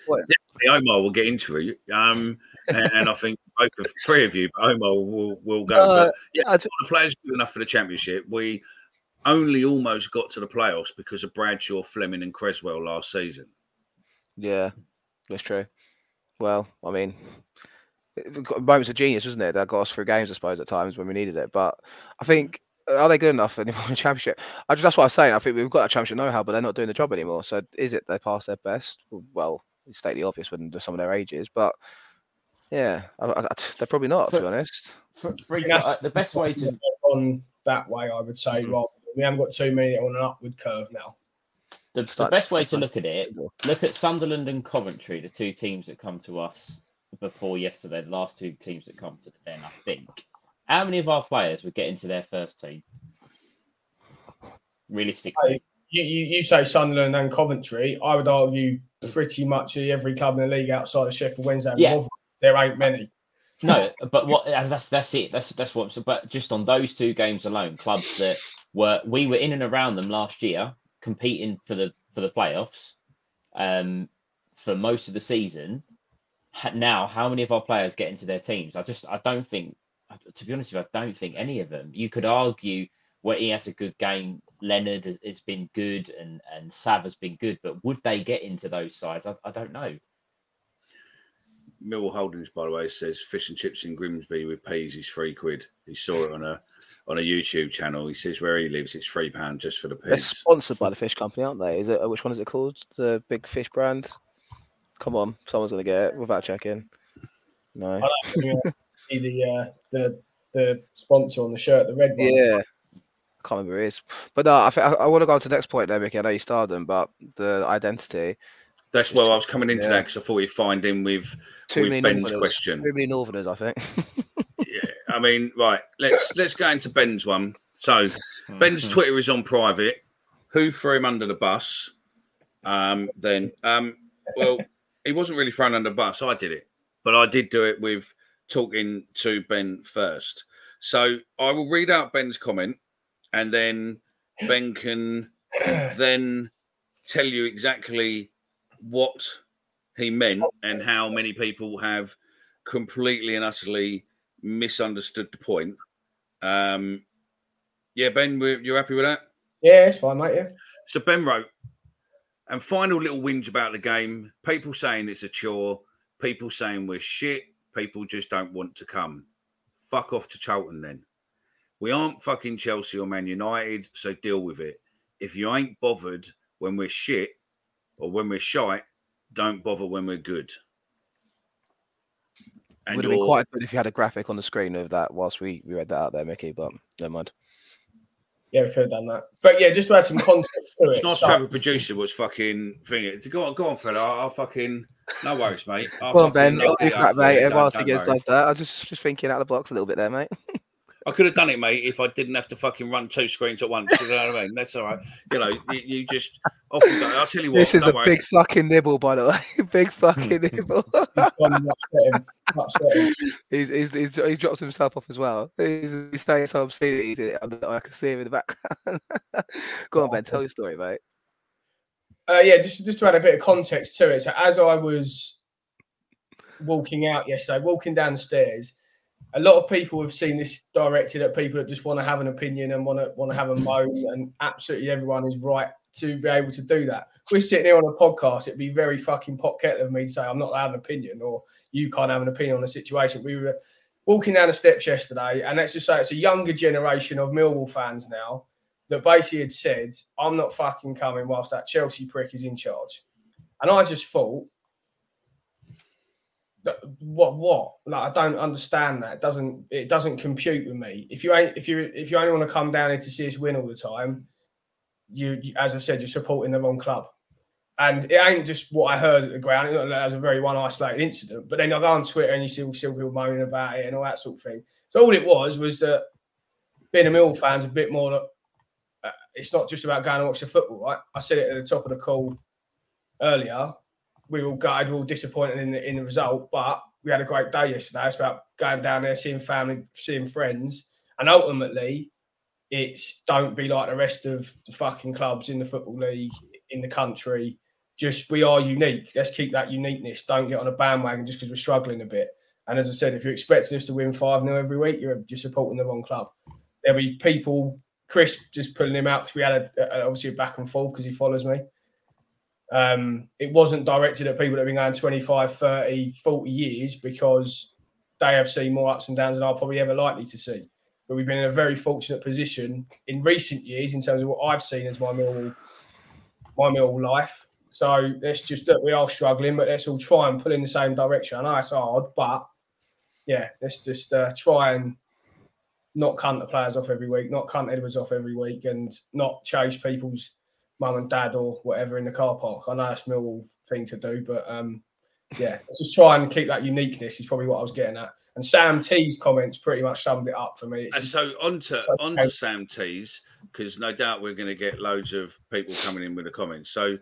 Omar will get into it. Um, and, and I think both of three of you, but Omar will, will go. Uh, but yeah, I d- all the players good enough for the championship. We only almost got to the playoffs because of Bradshaw, Flemming, and Cresswell last season. Yeah, that's true. Well, I mean, moments of genius, wasn't it? That got us through games, I suppose, at times when we needed it. But I think are they good enough anymore in the championship? I just, that's what I'm saying. I think we've got a championship know-how, but they're not doing the job anymore. So is it they pass their best? Well, it's state the obvious when there's some of their ages, but yeah, I, I, they're probably not to be honest. For, for example, uh, the best way to on that way, I would say. Rather, than- we haven't got too many on an upward curve now. the, the best way to look at it, look at Sunderland and Coventry, the two teams that come to us before yesterday, the last two teams that come to the den, I think. How many of our players would get into their first team? Realistically. You, you, you say Sunderland and Coventry. I would argue pretty much every club in the league outside of Sheffield Wednesday. Yeah. Rotherham, There ain't many. No, but what that's that's it. That's that's what. But just on those two games alone, clubs that were we were in and around them last year, competing for the for the playoffs, um, for most of the season. Now, how many of our players get into their teams? I just I don't think. To be honest with you, I don't think any of them. You could argue where he has a good game. Leonard has, has been good, and and Sav has been good, but would they get into those sides? I, I don't know. Mill Holdings, by the way, says fish and chips in Grimsby with peas is three quid. He saw it on a on a YouTube channel. He says where he lives, it's three pound just for the They're peas. sponsored by the fish company, aren't they? Is it which one is it called? The big fish brand. Come on, someone's gonna get it without checking. No. I don't think see the uh, the the sponsor on the shirt, the red one. Yeah. I can't remember who it is. But no, I, think, I, I want to go on to the next point there, Mickey. I know you started them, but the identity. That's well, I was coming into Yeah. that because I thought you'd find in with, Too with many Ben's Northerners. question. Too many Northerners, I think. Yeah, I mean, right. Let's let's go into Ben's one. So Hmm. Ben's Twitter is on private. Who threw him under the bus? Um, then, um, well, he wasn't really thrown under the bus. I did it, but I did do it with talking to Ben first. So I will read out Ben's comment, and then Ben can then tell you exactly what he meant and how many people have completely and utterly misunderstood the point. Um, yeah, Ben, you're happy with that? Yeah, it's fine, mate. Yeah. So Ben wrote, and final little whinge about the game. People saying it's a chore. People saying we're shit. People just don't want to come. Fuck off to Charlton then. We aren't fucking Chelsea or Man United, so deal with it. If you ain't bothered when we're shit or when we're shite, don't bother when we're good. And Would have been quite good if you had a graphic on the screen of that whilst we, we read that out there, Mickey, but never mind. Yeah, we could have done that. But yeah, just to add some context to it. It's nice so- to have a producer was fucking thing. Go on, go on, fella. I'll, I'll fucking no worries, mate. I'll Well, Ben, fucking- you yeah, crap, mate. don't- Everyone else don't gets worry. does that. Uh, I was just just thinking out of the box a little bit there, mate. I could have done it, mate, if I didn't have to fucking run two screens at once. You know what I mean? That's all right. You know, you, you just off you go. I'll tell you what. This is a worry. big fucking nibble, by the way. big fucking nibble. He's gone upset. Upset him. he's, he's, he's, he's dropped himself off as well. He's, he's saying so obscene. He's, I can see him in the background. Go on, Ben. Tell your story, mate. Uh, yeah, just just to add a bit of context to it. So as I was walking out yesterday, walking down the stairs, a lot of people have seen this directed at people that just want to have an opinion and want to want to have a moan, and absolutely everyone is right to be able to do that. If we're sitting here on a podcast, it'd be very fucking pot kettle of me to say I'm not allowed an opinion or you can't have an opinion on the situation. We were walking down the steps yesterday, and let's just say it's a younger generation of Millwall fans now that basically had said, I'm not fucking coming whilst that Chelsea prick is in charge. And I just thought, what what? Like I don't understand that. It doesn't it doesn't compute with me. If you ain't if you if you only want to come down here to see us win all the time, you, you as I said, you're supporting the wrong club. And it ain't just what I heard at the ground. It was a very one isolated incident. But then I go on Twitter and you see all people moaning about it and all that sort of thing. So all it was was that being a Mill fan's a bit more. like, Uh, it's not just about going and watch the football, right? I said it at the top of the call earlier. We were all gutted, we were all disappointed in the in the result, but we had a great day yesterday. It's about going down there, seeing family, seeing friends, and ultimately, it's don't be like the rest of the fucking clubs in the football league in the country. Just we are unique. Let's keep that uniqueness. Don't get on a bandwagon just because we're struggling a bit. And as I said, if you're expecting us to win 5 0 every week, you're, you're supporting the wrong club. There'll be people, Chris just pulling him out because we had a, a, obviously a back and forth because he follows me. Um, it wasn't directed at people that have been going 25, 30, 40 years because they have seen more ups and downs than I'll probably ever likely to see. But we've been in a very fortunate position in recent years in terms of what I've seen as my Millwall, my Millwall life. So let's just look, we are struggling, but let's all try and pull in the same direction. I know it's hard, but yeah, let's just uh, try and not cunt the players off every week, not cunt Edwards off every week, and not chase people's mum and dad or whatever in the car park. I know it's a Millwall thing to do, but um, yeah, just try and keep that uniqueness. Is probably what I was getting at. And Sam T's comments pretty much summed it up for me. It's And so onto so- onto Sam T's because no doubt we're going to get loads of people coming in with the comments. So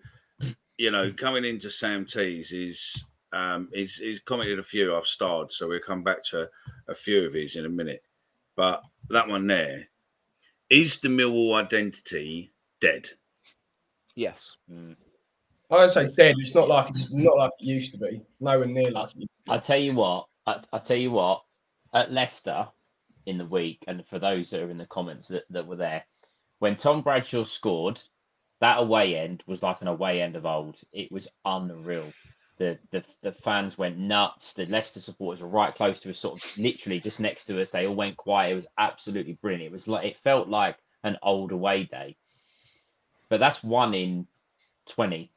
you know, coming into Sam T's is um, he's, he's commented a few I've starred, so we'll come back to a few of his in a minute. But that one there is the Millwall identity dead. Yes. Mm. I would say dead. It's not like it's not like it used to be. Nowhere near like it used to be. I tell you what, I, I tell you what, at Leicester in the week, and for those that are in the comments that, that were there, when Tom Bradshaw scored, that away end was like an away end of old. It was unreal. The, the the fans went nuts. The Leicester supporters were right close to us, sort of literally just next to us. They all went quiet. It was absolutely brilliant. It was like it felt like an old away day. But that's one in twenty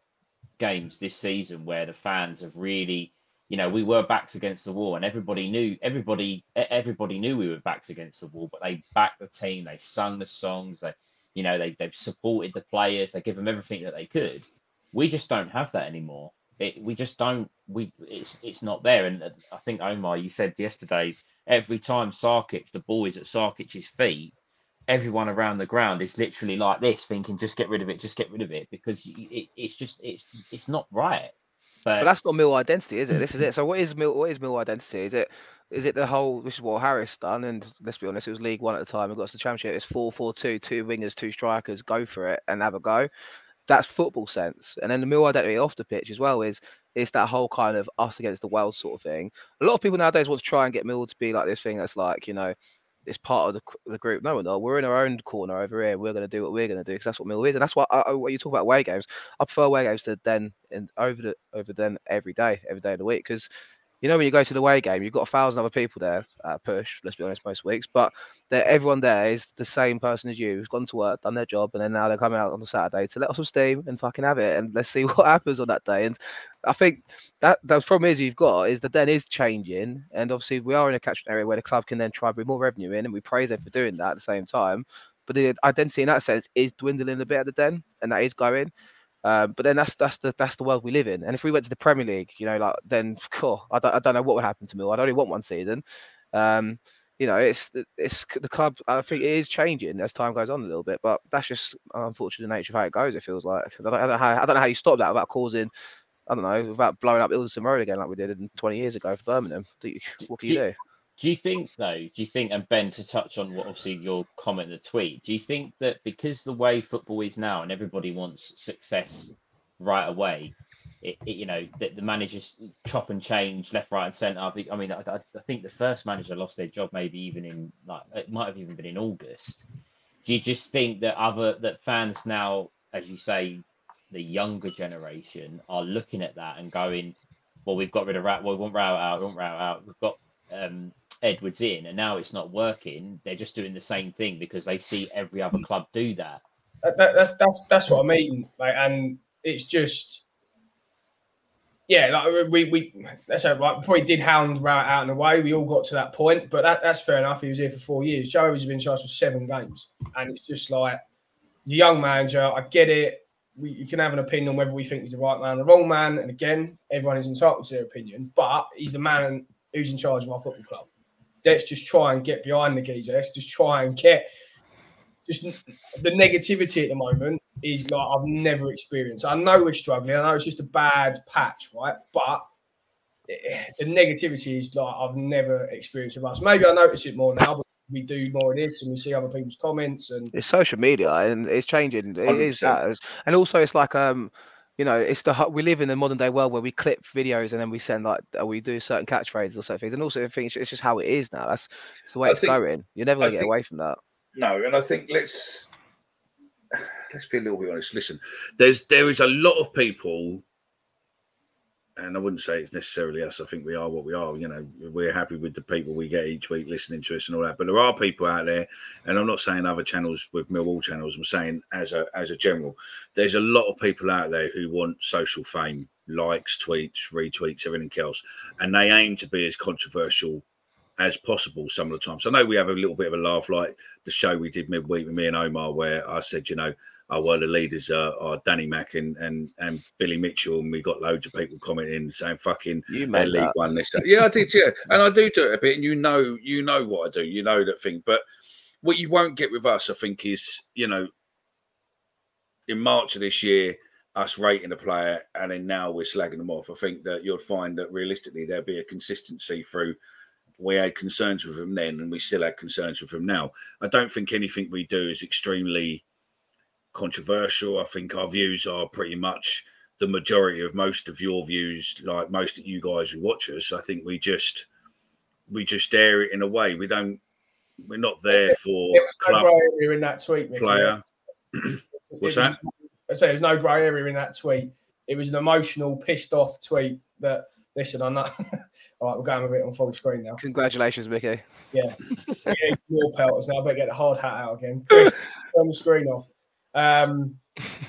games this season where the fans have really you know, we were backs against the wall, and everybody knew everybody everybody knew we were backs against the wall, but they backed the team, they sung the songs, they you know they they've supported the players, they give them everything that they could. We just don't have that anymore. It, we just don't. We it's it's not there. And uh, I think Omar, you said yesterday, every time Sarkic, the ball is at Sarkic's feet, everyone around the ground is literally like this, thinking, "Just get rid of it, just get rid of it," because it, it's just it's it's not right. But, but that's not Mill identity, is it? This is it. So what is Mill? What is Mill identity? Is it is it the whole? This is what Harris done, and let's be honest, it was League One at the time. We got to the Championship. It's four four two, two wingers, two strikers. Go for it and have a go. That's football sense. And then the Mill identity off the pitch as well is it's that whole kind of us against the world sort of thing. A lot of people nowadays want to try and get Mill to be like this thing that's like you know it's part of the, the group. No, we're not. We're in our own corner over here. We're going to do what we're going to do because that's what Mill is, and that's what I, what you talk about away games. I prefer away games to then and over the over then every day, every day of the week because you know when you go to the away game, you've got a thousand other people there at push. Let's be honest, most weeks, but everyone there is the same person as you who's gone to work, done their job, and then now they're coming out on the Saturday to let off some steam and fucking have it, and let's see what happens on that day. And I think that the problem is you've got is the den is changing, and obviously we are in a catchment area where the club can then try to bring more revenue in, and we praise them for doing that at the same time. But the identity in that sense is dwindling a bit at the den, and that is going. Um, but then that's that's the that's the world we live in. And if we went to the Premier League, you know, like then, cool, I don't I don't know what would happen to me. I'd only want one season. Um, you know, it's it's the club. I think it is changing as time goes on a little bit, but that's just unfortunate nature of how it goes. It feels like I don't, I don't know how I don't know how you stop that without causing. I don't know, without blowing up Ilderton Road again like we did in 20 years ago for Birmingham. What can you do? Do you think though? Do you think, and Ben, to touch on what obviously your comment, the tweet, do you think that because the way football is now, and everybody wants success right away, it, it, you know that the managers chop and change left, right, and centre. I mean, I, I, think the first manager lost their job maybe even in like it might have even been in August. Do you just think that other that fans now, as you say, the younger generation are looking at that and going, well, we've got rid of Rowett, well, we want Row out, we want Row out, we've got um, Edwards in, and now it's not working. They're just doing the same thing because they see every other club do that. Uh, that, that that's that's what I mean, like, and it's just. Yeah, like we we that's right. Probably did hound right out and away. We all got to that point, but that, that's fair enough. He was here for four years. Joe has been charged for seven games, and it's just like the young manager. I get it. We, you can have an opinion on whether we think he's the right man, or the wrong man, and again, everyone is entitled to their opinion. But he's the man who's in charge of our football club let's just try and get behind the geezer. Let's just try and get just the negativity at the moment is like I've never experienced. I know we're struggling. I know it's just a bad patch, right? But the negativity is like I've never experienced with us. Maybe I notice it more now, but we do more of this and we see other people's comments and it's social media and it's changing. It 100%. is that, and also it's like um you know, it's the we live in the modern day world where we clip videos and then we send like uh, we do certain catchphrases or certain things, and also I think it's just how it is now. That's, that's the way I it's think, going. You're never gonna I get think, away from that. No, and I think let's let's be a little bit honest. Listen, there's there is a lot of people and I wouldn't say it's necessarily us. I think we are what we are. You know, we're happy with the people we get each week listening to us and all that. But there are people out there, and I'm not saying other channels with Millwall channels. I'm saying as a as a general, there's a lot of people out there who want social fame, likes, tweets, retweets, everything else, and they aim to be as controversial as possible some of the time. So I know we have a little bit of a laugh, like the show we did midweek with me and Omar, where I said, you know, Uh, oh, well, the leaders are, are Danny Mack and, and and Billy Mitchell, and we got loads of people commenting saying fucking you made League One this. That. Yeah, I did, yeah, and I do do it a bit, and you know, you know what I do, you know that thing. But what you won't get with us, I think, is you know, in March of this year, us rating a player, and then now we're slagging them off. I think that you'll find that realistically there'll be a consistency through we had concerns with him then and we still had concerns with him now. I don't think anything we do is extremely controversial. I think our views are pretty much the majority of most of your views, like most of you guys who watch us. I think we just we just air it in a way. We don't we're not there for there was club no area in that tweet, Mickey. player. What's that? I say there's no grey area in that tweet. It was an emotional, pissed off tweet that listen, I'm not all right, we're going with it on full screen now. Congratulations, Mickey. Yeah. yeah more pelters now. I better get the hard hat out again. Chris, turn the screen off. Um,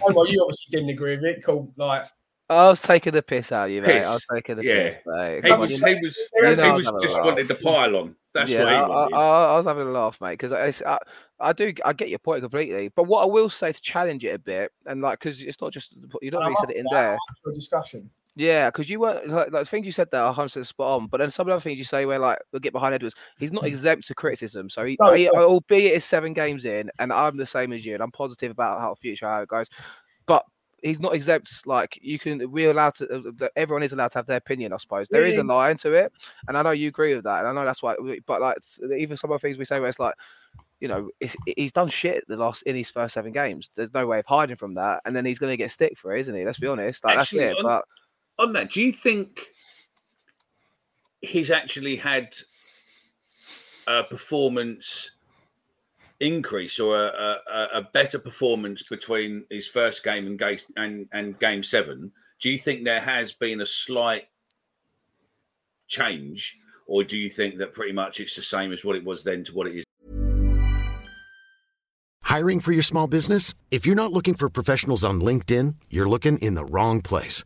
oh, well, you obviously didn't agree with it. Called like I was taking the piss out of you, mate. I was taking the Yeah. piss, mate. He Come on, was, you he know- was, you know he I was just laugh. wanted the pile on. That's yeah, what he I, wanted. I, I was having a laugh, mate, because I, I do I get your point completely. But what I will say to challenge it a bit, and like, because it's not just you don't I'm really said it in that. there. For discussion. Yeah, because you weren't like, like the things you said there are 100 spot on, but then some of the other things you say where like we'll get behind Edwards, he's not exempt to criticism. So he, No, he- sure. albeit it's seven games in, and I'm the same as you, and I'm positive about how future how it goes, but he's not exempt. Like you can, we're allowed to. uh, Everyone is allowed to have their opinion, I suppose. There is a line to it, and I know you agree with that, and I know that's why. we- But like even some of the things we say where it's like. You know, he's done shit the last in his first seven games. There's no way of hiding from that, and then he's going to get stick for it, isn't he? Let's be honest. Like Actually, that's it. But on that, do you think he's actually had a performance increase or a, a, a- better performance between his first game and game and, and game seven? Do you think there has been a slight change, or do you think that pretty much it's the same as what it was then to what it is? Hiring for your small business? If you're not looking for professionals on LinkedIn, you're looking in the wrong place.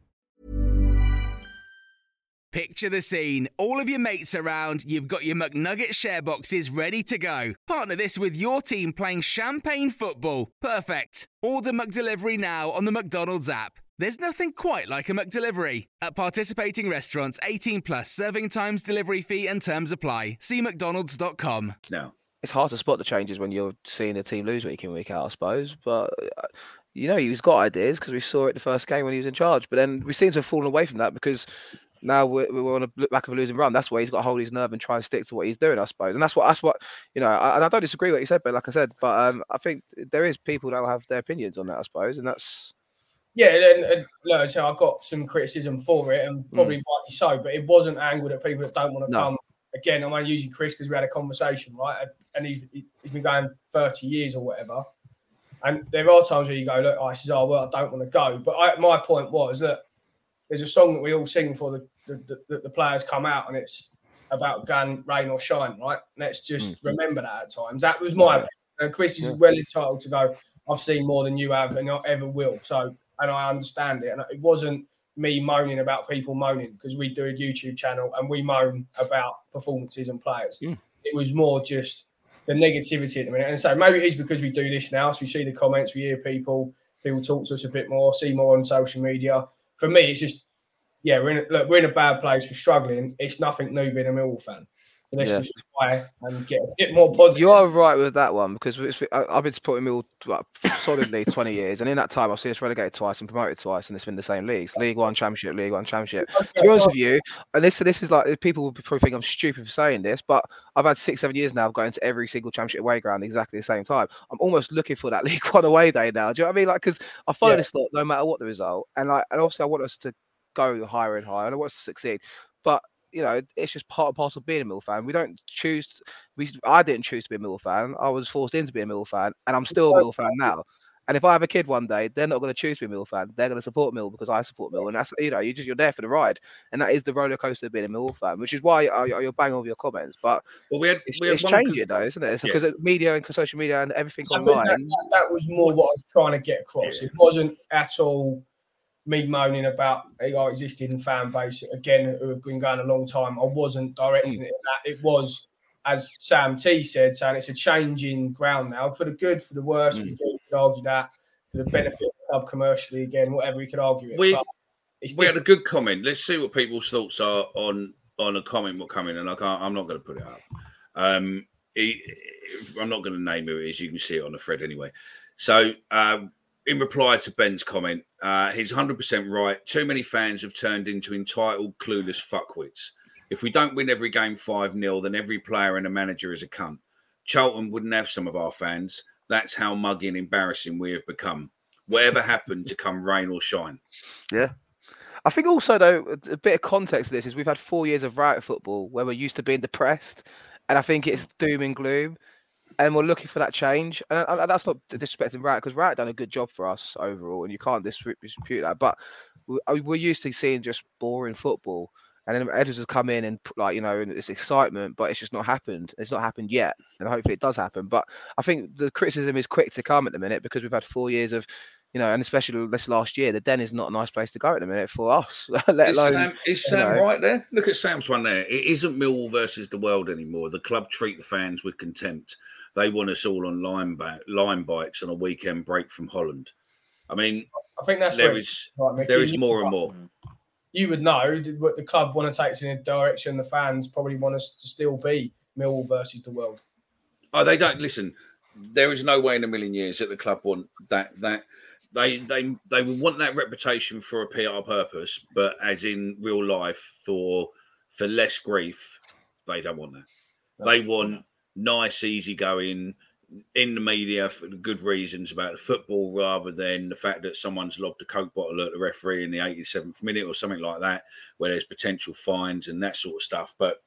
Picture the scene. All of your mates around, you've got your McNugget share boxes ready to go. Partner this with your team playing champagne football. Perfect. Order McDelivery now on the McDonald's app. There's nothing quite like a McDelivery. At participating restaurants, 18 plus serving times, delivery fee, and terms apply. See McDonald's.com. No. it's hard to spot the changes when you're seeing a team lose week in week out, I suppose. But uh, you know, he's got ideas because we saw it the first game when he was in charge. But then we seem to have fallen away from that because now we we want to look back of a losing run. That's why he's got to hold his nerve and try and stick to what he's doing, I suppose. And that's what that's what you know. I, and I don't disagree with what you said, but like I said, but um, I think there is people that will have their opinions on that, I suppose, and that's Yeah, and, and so I got some criticism for it, and probably rightly so. But it wasn't angled at people that don't want to No. come. Again, I'm only using Chris because we had a conversation, right? And he's, he's been going 30 years or whatever. And there are times where you go, look, I says, oh well, I don't want to go. But I, my point was that there's a song that we all sing before the the, the, the players come out, and it's about gun, rain or shine, right? Let's just mm. remember that at times. That was my opinion. And Chris is well entitled to go. I've seen more than you have, and I ever will. So, and I understand it. And it wasn't me moaning about people moaning because we do a YouTube channel and we moan about performances and players. Mm. It was more just the negativity at the minute. And so maybe it is because we do this now. So we see the comments, we hear people, people talk to us a bit more, see more on social media. For me, it's just, yeah, we're in a, look, we're in a bad place. We're struggling. It's nothing new being a Millwall fan. So let's Yeah. try and get a bit more positive. You are right with that one because it's, I- I've been supporting Mill like, solidly 20 years, and in that time I've seen us relegated twice and promoted twice, and it's been the same leagues: League One, Championship, League One, Championship. To be honest with you, and this this is like people will probably think I'm stupid for saying this, but I've had six, seven years now of going to every single Championship away ground exactly the same time. I'm almost looking for that League One away day now. Do you know what I mean? Like because I follow Yeah. this lot no matter what the result, and like and obviously I want us to go higher and higher, and I want us to succeed, but you know, it's just part and parcel of being a Mill fan. We don't choose. We I didn't choose to be a Mill fan. I was forced into being a Mill fan, and I'm still a Mill fan now. And if I have a kid one day, they're not going to choose to be a Mill fan. They're going to support Mill because I support Mill, and that's you know, you just you're there for the ride, and that is the roller coaster of being a Mill fan, which is why I, you're bang over your comments. But well, we had it's, we had it's changing though, isn't it? It's Yeah. because media and social media and everything I online. that, that, that was more what I was trying to get across. It wasn't at all me moaning about our existing fan base again who have been going a long time. I wasn't directing it that. It was, as Sam T said, saying it's a changing ground now for the good, for the worse. We could argue that for the benefit of the club commercially again, whatever we could argue it. We- it's we had a good comment. Let's see what people's thoughts are on on a comment what coming, and I can't. I'm not going to put it up. Um, he, I'm not going to name who it is. You can see it on the thread anyway. So, um, in reply to Ben's comment, uh, he's 100 percent right. Too many fans have turned into entitled, clueless fuckwits. If we don't win every game five 0 then every player and a manager is a cunt. Charlton wouldn't have some of our fans. That's how muggy and embarrassing we have become. Whatever happened to come rain or shine. Yeah. I think also though a bit of context to this is we've had four years of right football where we're used to being depressed, and I think it's doom and gloom, and we're looking for that change. And, uh, and that's not disrespecting Rowett because Rowett done a good job for us overall, and you can't dispute that. But uh, we're used to seeing just boring football, and then Edwards has come in and like you know, and it's excitement, but it's just not happened. It's not happened yet, and hopefully it does happen. But I think the criticism is quick to come at the minute because we've had four years of, you know, and especially this last year, the Den is not a nice place to go at the minute for us. let is alone, Sam, is Sam know. right there? Look at Sam's one there. It isn't Millwall versus the world anymore. The club treat the fans with contempt. They want us all on line, back, Lime bikes on a weekend break from Holland. I mean, I think that's there is right, there is more and more you would know what the club want to take us in a direction. The fans probably want us to still be Millwall versus the world. Oh, they don't listen. There is no way in a million years that the club want that that they they they will want that reputation for a PR purpose, but as in real life for for less grief, they don't want that. They want nice, easy going, in the media for good reasons about the football rather than the fact that someone's lobbed a coke bottle at the referee in the 87th minute or something like that, where there's potential fines and that sort of stuff. But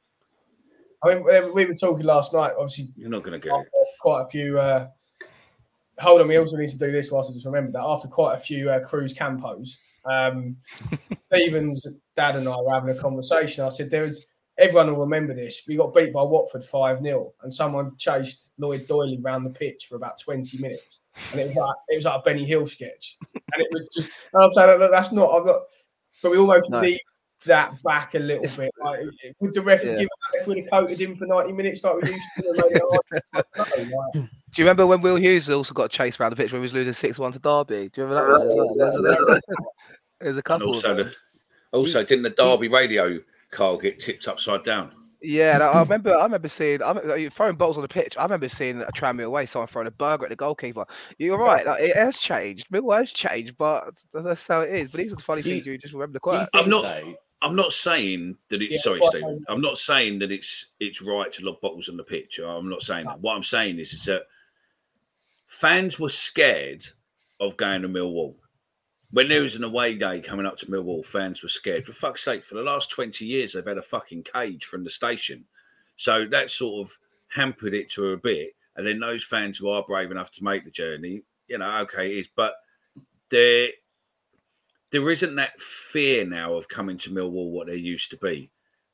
I mean, we were talking last night. Obviously, you're not going to get quite a few. Uh, hold on, we also need to do this whilst I just remember that after quite a few uh, Cruzcampos, um, Stephen's dad and I were having a conversation. I said there was everyone will remember this. We got beat by Watford 5 0, and someone chased Lloyd Doyley around the pitch for about 20 minutes. And it was like it was like a Benny Hill sketch. And it was just, I'm saying that that's not, I'm not, but we almost no. need that back a little it's, bit. Like, would the ref yeah. give if we'd have coated him for 90 minutes like we used to? Do you remember when Will Hughes also got chased around the pitch when he was losing 6 1 to Derby? Do you remember that? There's, a couple. And also, the, also didn't the Derby radio Carl get tipped upside down. Yeah, I remember. I remember seeing. I remember throwing balls on the pitch. I remember seeing a tram me away. Someone throwing a burger at the goalkeeper. You're right. Like, it has changed. Millwall has changed, but that's how it is. But these are the funny things you just remember the quote. I'm not. I'm not saying that it's yeah, sorry, Stephen. I'm not saying that it's it's right to lob bottles on the pitch. I'm not saying that. What I'm saying is, is that fans were scared of going to Millwall when there was an away day coming up to Millwall, fans were scared. For fuck's sake, for the last 20 years, they've had a fucking cage from the station. So that sort of hampered it to a bit. And then those fans who are brave enough to make the journey, you know, okay, it is. But there, there isn't that fear now of coming to Millwall what there used to be.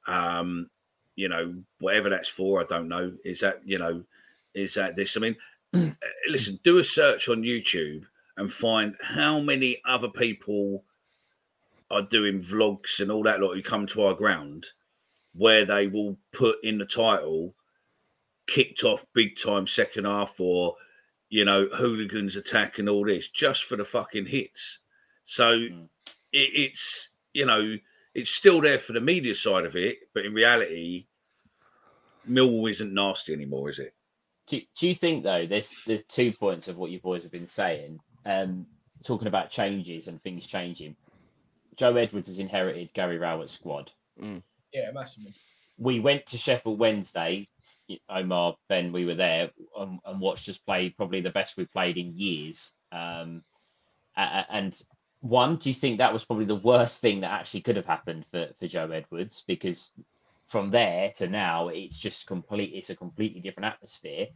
Um, you know, whatever that's for, I don't know. Is that, you know, is that this? I mean, listen, do a search on YouTube and find how many other people are doing vlogs and all that lot who come to our ground where they will put in the title kicked off big time second half or you know hooligans attack and all this just for the fucking hits. So mm. it, it's you know it's still there for the media side of it but in reality millwall isn't nasty anymore is it? Do, do you think though there's there's two points of what you boys have been saying um, talking about changes and things changing. Joe Edwards has inherited Gary Rowett's squad. Mm. Yeah, massively. We went to Sheffield Wednesday. Omar, Ben, we were there and, and watched us play probably the best we've played in years. Um, and one, do you think that was probably the worst thing that actually could have happened for, for Joe Edwards? Because from there to now, it's just complete. It's a completely different atmosphere.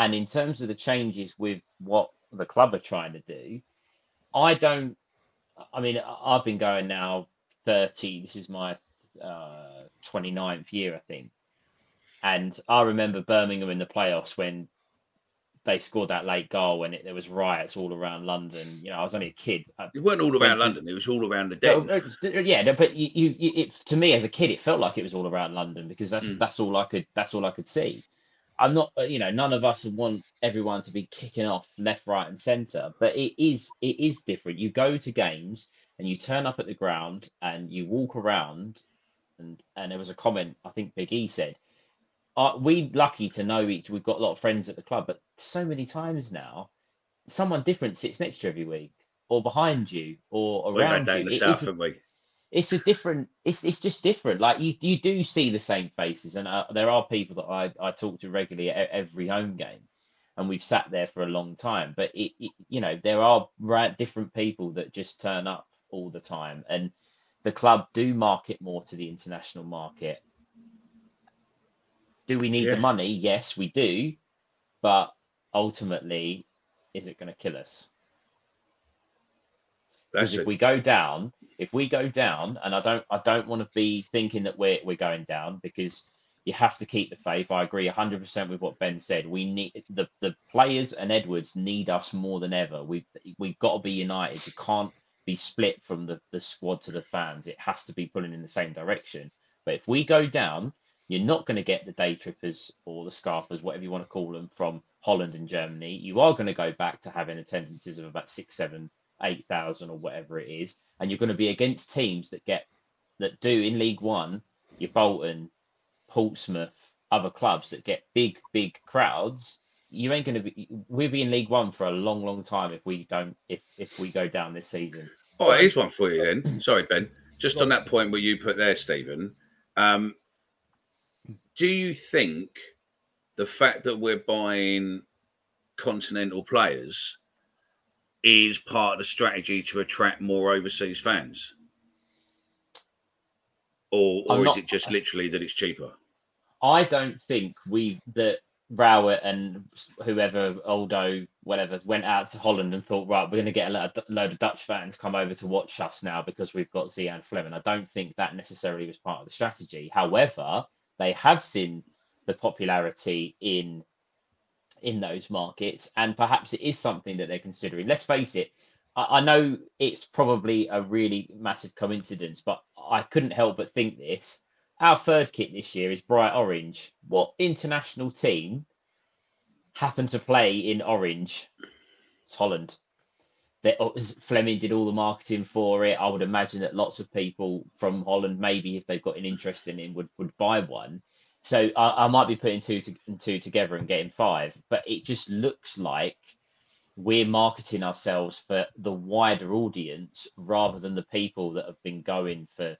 And in terms of the changes with what the club are trying to do. I don't. I mean, I've been going now 30. This is my uh, 29th year, I think. And I remember Birmingham in the playoffs when they scored that late goal when it, there was riots all around London. You know, I was only a kid. It weren't all around London. It was all around the den. yeah, but you, you, it, to me as a kid, it felt like it was all around London because that's mm. that's all I could that's all I could see. I'm not, uh, you know, none of us want everyone to be kicking off left, right, and centre, but it is it is different. You go to games and you turn up at the ground and you walk around, and and there was a comment I think Big E said, "Are we lucky to know each? We've got a lot of friends at the club, but so many times now, someone different sits next to you every week, or behind you, or around you. The south, haven't we? It's a different it's it's just different like you you do see the same faces and uh, there are people that I, I talk to regularly at every home game and we've sat there for a long time but it, it you know there are different people that just turn up all the time and the club do market more to the international market. Do we need Yeah. the money? Yes, we do. But ultimately, is it going to kill us? Because if we go down, if we go down, and I don't, I don't want to be thinking that we're we're going down because you have to keep the faith. I agree 100% with what Ben said. We need the the players and Edwards need us more than ever. We have we've got to be united. You can't be split from the the squad to the fans. It has to be pulling in the same direction. But if we go down, you're not going to get the day trippers or the scarpers, whatever you want to call them, from Holland and Germany. You are going to go back to having attendances of about six, seven, eight thousand or whatever it is, and you're going to be against teams that get that do in League One, your Bolton, Portsmouth, other clubs that get big, big crowds. You ain't going to be. We'll be in League One for a long, long time if we don't. If if we go down this season. Oh, here's one for you then. Sorry, Ben. Just on that point where you put there, Stephen. Um, do you think the fact that we're buying continental players is part of the strategy to attract more overseas fans? Or, or is it just literally that it's cheaper? I don't think we that Rowett and whoever Aldo whatever went out to Holland and thought right we're going to get a lo- load of Dutch fans come over to watch us now because we've got Zian Flemming. I don't think that necessarily was part of the strategy. However, they have seen the popularity in in those markets and perhaps it is something that they're considering. Let's face it. I I know it's probably a really massive coincidence, but I couldn't help but think this. Our third kit this year is bright orange. What international team happened to play in orange? It's Holland. That oh, Flemming did all the marketing for it. I would imagine that lots of people from Holland, maybe if they've got an interest in it, would would buy one. So I, I might be putting two to, two together and getting five, but it just looks like we're marketing ourselves for the wider audience rather than the people that have been going for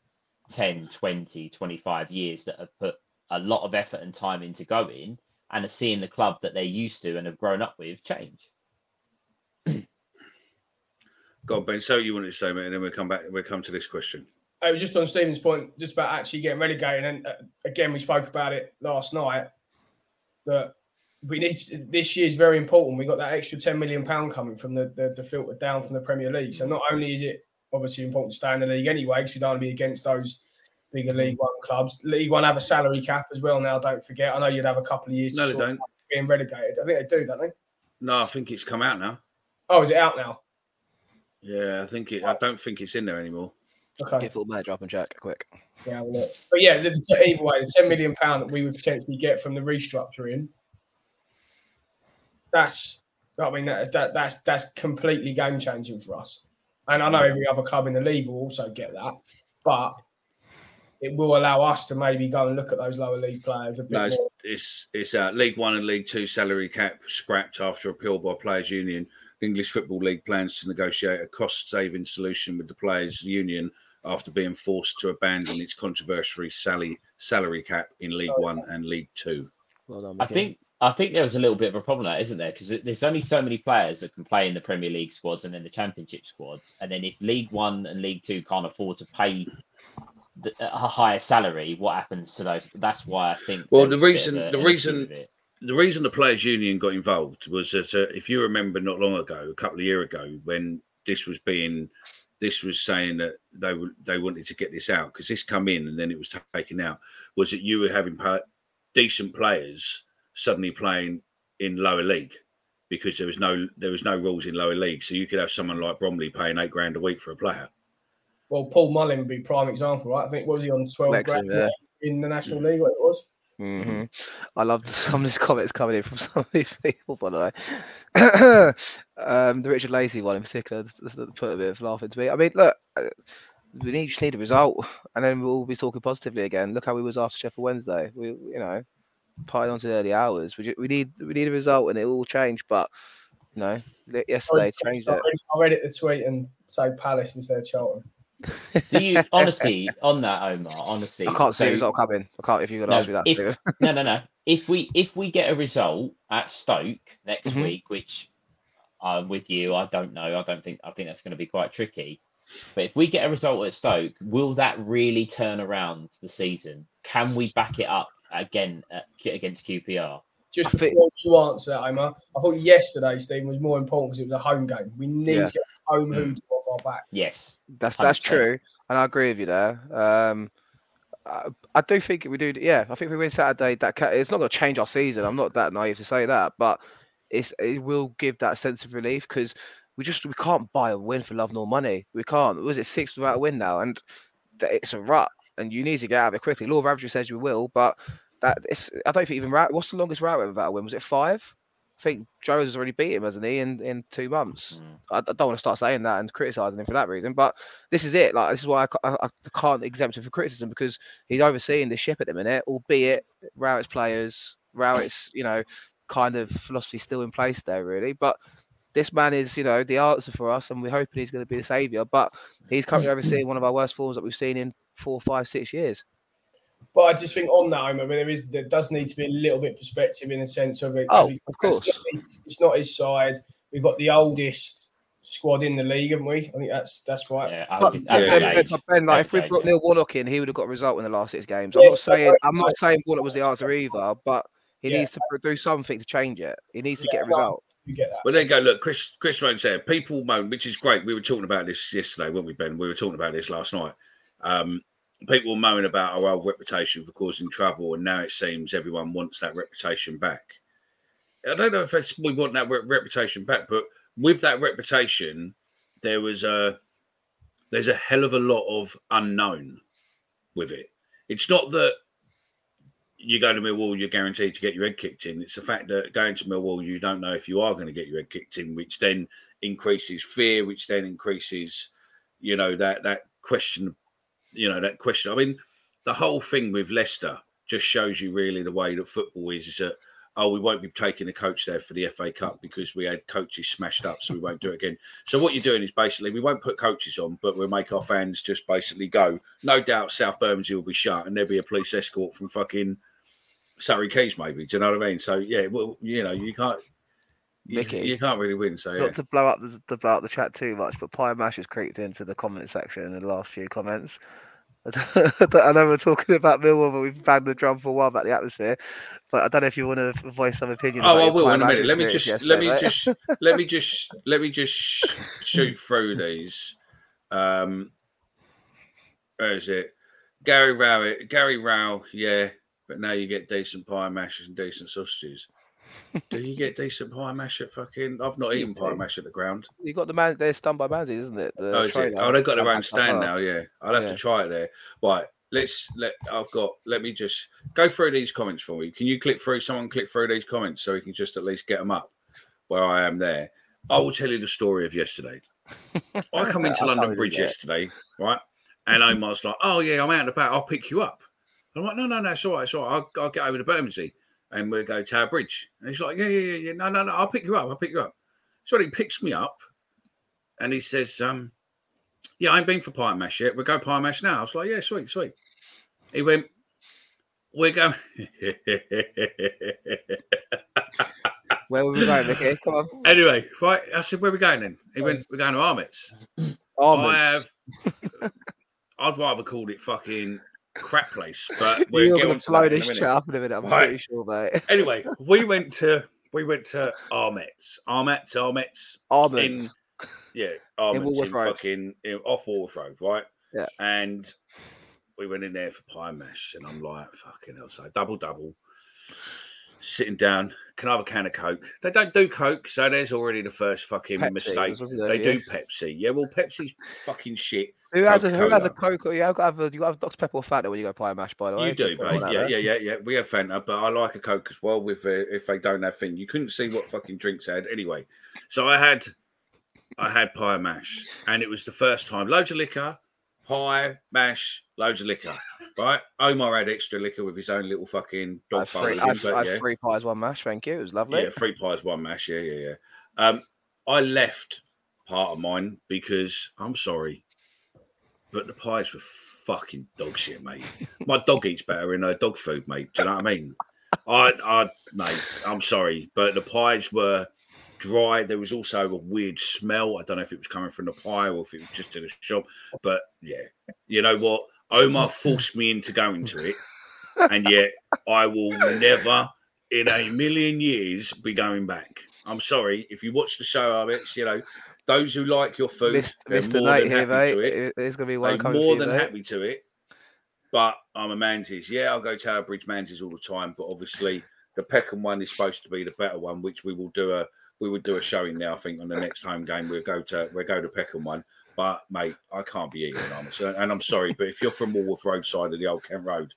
10, 20, 25 years that have put a lot of effort and time into going and are seeing the club that they're used to and have grown up with change. Go on, Ben. So you wanted to say, mate, and then we'll come back. We'll come to this question. I was just on Stephen's point, just about actually getting relegated. And uh, again, we spoke about it last night that we need this year is very important. We got that extra ten million pound coming from the, the the filter down from the Premier League. So not only is it obviously important to stay in the league anyway, because we don't want to be against those bigger League One clubs. League One have a salary cap as well now. Don't forget. I know you'd have a couple of years. No, to they don't. Being relegated, I think they do, don't they? No, I think it's come out now. Oh, is it out now? Yeah, I think it. I don't think it's in there anymore. Okay. Get full manager up and check quick. Yeah, have a look. but yeah, the, the, either way, the ten million pound that we would potentially get from the restructuring, that's, I mean, that, that that's that's completely game changing for us. And I know every other club in the league will also get that, but it will allow us to maybe go and look at those lower league players a bit No, it's more. it's, it's uh, League One and League Two salary cap scrapped after appeal by Players Union. The English Football League plans to negotiate a cost-saving solution with the Players Union after being forced to abandon its controversial salary salary cap in League One and League Two. Well done. I think I think there was a little bit of a problem there, isn't there? Because there's only so many players that can play in the Premier League squads and then the Championship squads, and then if League One and League Two can't afford to pay the, a higher salary, what happens to those? That's why I think. Well, the was a bit reason- a- the reason- the reason the players' union got involved was that uh, if you remember not long ago, a couple of years ago, when this was being, this was saying that they were they wanted to get this out because this come in and then it was taken out. Was that you were having pa- decent players suddenly playing in lower league because there was no there was no rules in lower league, so you could have someone like Bromley paying eight grand a week for a player. Well, Paul Mullin would be prime example, right? I think what was he on twelve Wrexham, grand yeah. in the National League? What it was? hmm I love some of these comments coming in from some of these people, by the way. um, the Richard Lacey one in particular put a bit of laugh into me. I mean, look, uh, we need, just need a result, and then we'll be talking positively again. Look how we was after Sheffield Wednesday. We, you know, parting on to the early hours. We, we need we need a result, and it will change. But you know, yesterday changed I it. I read it the tweet and say Palace instead of Charlton. Do you honestly on that, Omar? Honestly, I can't see so- a result coming. I can't. If you could No, ask me that, if- Stephen. no, no, no. If we if we get a result at Stoke next Mhm. week, which I'm with you, I don't know. I don't think I think that's going to be quite tricky. But if we get a result at Stoke, will that really turn around the season? Can we back it up again at, against QPR? Just before you answer that, Omar, I thought yesterday, Stephen, was more important because it was a home game. We need Yeah. to get home hoodoo off our back. Yes, That's that's 100%. true, and I agree with you there. Um, I, I do think we do. Yeah, I think we win Saturday. That ca- it's not going to change our season. I'm not that naive to say that, but it's it will give that sense of relief because we just we can't buy a win for love nor money. We can't. Was it six without a win now? And it's a rut, and you need to get out of it quickly. Law of averages says you will, but that it's. I don't think even Rowett. What's the longest route without a win? Was it five? I think Joe's has already beat him, hasn't he? In in two months. Mm. I, I don't want to start saying that and criticizing him for that reason, but this is it. Like this is why I, I, I can't exempt him for criticism because he's overseeing the ship at the minute, albeit Rowett's players, Rowett's you know kind of philosophy still in place there, really. But this man is you know the answer for us, and we're hoping he's going to be the savior. But he's currently overseeing one of our worst forms that we've seen in four, five, six years. But I just think on that, Omar, there is there does need to be a little bit perspective in the sense of it. Oh, we- of course. It's, it's not his side. We've got the oldest squad in the league, haven't we? I think that's that's right. Yeah, But, average- Ben, average Ben, Ben, like, if we brought Neil Warnock in, he would have got a result in the last six games. I'm Yes, not saying but- I'm not saying Warnock was the answer either, but he Yeah. needs to do something to change it. He needs to Yeah, get a result. You get that. But then go look, Chris. Chris Moan said people moan, which is great. We were talking about this yesterday, weren't we, Ben? We were talking about this last night. Um, people moan about oh, our old reputation for causing trouble, and now it seems everyone wants that reputation back. I don't know if we want that re- reputation back, but with that reputation, there was a there's a hell of a lot of unknown with it. It's not that you go to Millwall, you're guaranteed to get your head kicked in. It's the fact that going to Millwall, you don't know if you are going to get your head kicked in, which then increases fear, which then increases, you know, that that question, you know, that question. I mean, the whole thing with Leicester just shows you really the way that football is. Is that oh, we won't be taking a coach there for the FA Cup because we had coaches smashed up, so we won't do it again. So what you're doing is basically we won't put coaches on, but we'll make our fans just basically go. No doubt, South Bermondsey will be shut, and there'll be a police escort from fucking Surrey Quays, maybe. Do you know what I mean? So yeah, well, you know, you can't. You, Mickey. you can't really win. So yeah. Not to blow up the to blow up the chat too much, but Pie Mash has creeped into the comment section in the last few comments. I know we're talking about Millwall, but we've banged the drum for a while about the atmosphere. But I don't know if you want to voice some opinion. Oh, I will in a minute. Let me just let me mate. just let me just let me just shoot through these. Um, where is it? Gary Rowett, Gary Row, yeah, but now you get decent pie mashes and decent sausages. Do you get decent pie mash at fucking? I've not You eaten pie mash at the ground. You got the man. They're stunned by Manzi, isn't it? The Oh, is it? Oh, they've got their own stand now. Yeah, I'll have Yeah. to try it there. Right, let's let. I've got. Let me just go through these comments for me. Can you click through? Someone click through these comments so we can just at least get them up where I am there. I will tell you the story of yesterday. I come into I London Bridge do yesterday, right? And Omar's like, "Oh yeah, I'm out and about. I'll pick you up." I'm like, "No, no, no, it's all right. It's all right. I'll, I'll get over to Bermondsey and we'll go Tower Bridge." And he's like, "Yeah, yeah, yeah, yeah. No, no, no. I'll pick you up. I'll pick you up." So he picks me up and he says, um, yeah, I ain't been for pie mash yet. We'll go pie mash now. I was like, yeah, sweet, sweet. He went, we're going. Where were we going, Mickey? Come on. anyway, right. I said, where are we going then? He went, we're going to Arments. Arment's. I have, I'd rather called it fucking crap place, but get going to blow in this chat up in a minute. I'm Right. pretty sure, mate. Anyway, we went to we went to Arments, Arments, Arments. Almonds. Yeah, Arments in, Road. fucking in, off Walworth Road, right? Yeah. And we went in there for pie mash, and I'm like, fucking hell, so double double. Sitting down, can I have a can of Coke? They don't do Coke, so there's already the first fucking Pepsi, mistake. there, They yeah? do Pepsi. Yeah, well, Pepsi's fucking shit. Who has a who has a. Coke? You have got have a, you got have Dr Pepper or Fanta when you go pie mash. By the way, You do, mate. Yeah, yeah, yeah, yeah. We have Fanta, but I like a Coke as well. With uh, if they don't have thing, you couldn't see what fucking drinks I had anyway. So I had, I had pie and mash, and it was the first time. Loads of liquor, pie, mash, loads of liquor. Right? Omar had extra liquor with his own little fucking dog three, I him, had, but I had yeah. three pies, one mash. Thank you. It was lovely. Yeah, three pies, one mash. Yeah, yeah, yeah. Um, I left part of mine because I'm sorry, but the pies were fucking dog shit, mate. My dog eats better in her dog food, mate. Do you know what I mean? I, I, mate, I'm sorry, but the pies were dry. There was also a weird smell. I don't know if it was coming from the pie or if it was just in the shop. But yeah, you know what? Omar forced me into going to it, and yet I will never, in a million years, be going back. I'm sorry if you watch the show, Arments. You know those who like your food, Missed, missed more than here, happy mate. to it. There's gonna be one They're more than mate. happy to it. But I'm a Manze's. Yeah, I'll go Tower Bridge Manze's all the time. But obviously, the Peckham one is supposed to be the better one, which we will do a we would do a showing now. I think on the next home game we'll go to we'll go to Peckham one. But mate, I can't be eating it. And I'm sorry, but if you're from Walworth Roadside of the Old Kent Road,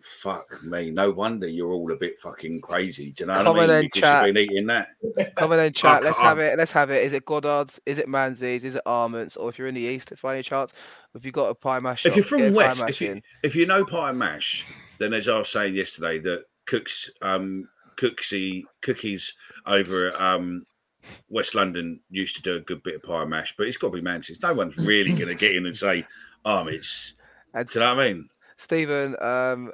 fuck me. No wonder you're all a bit fucking crazy. Do you know Come what I mean? then, Because chat. you've been eating that. Come on then, chat. Let's have it. Let's have it. Is it Goddard's? Is it Manzies? Is it Arments? Or if you're in the east, if by any chance, if you've got a pie mash, If you're from get a pie West, if you in. if you know pie mash, then as I was saying yesterday, that cooks um cooksy cookies over at um West London used to do a good bit of pie mash, but it's got to be Manchester. No one's really going to get in and say, "Um, it's." And Do you know what I mean? Stephen um,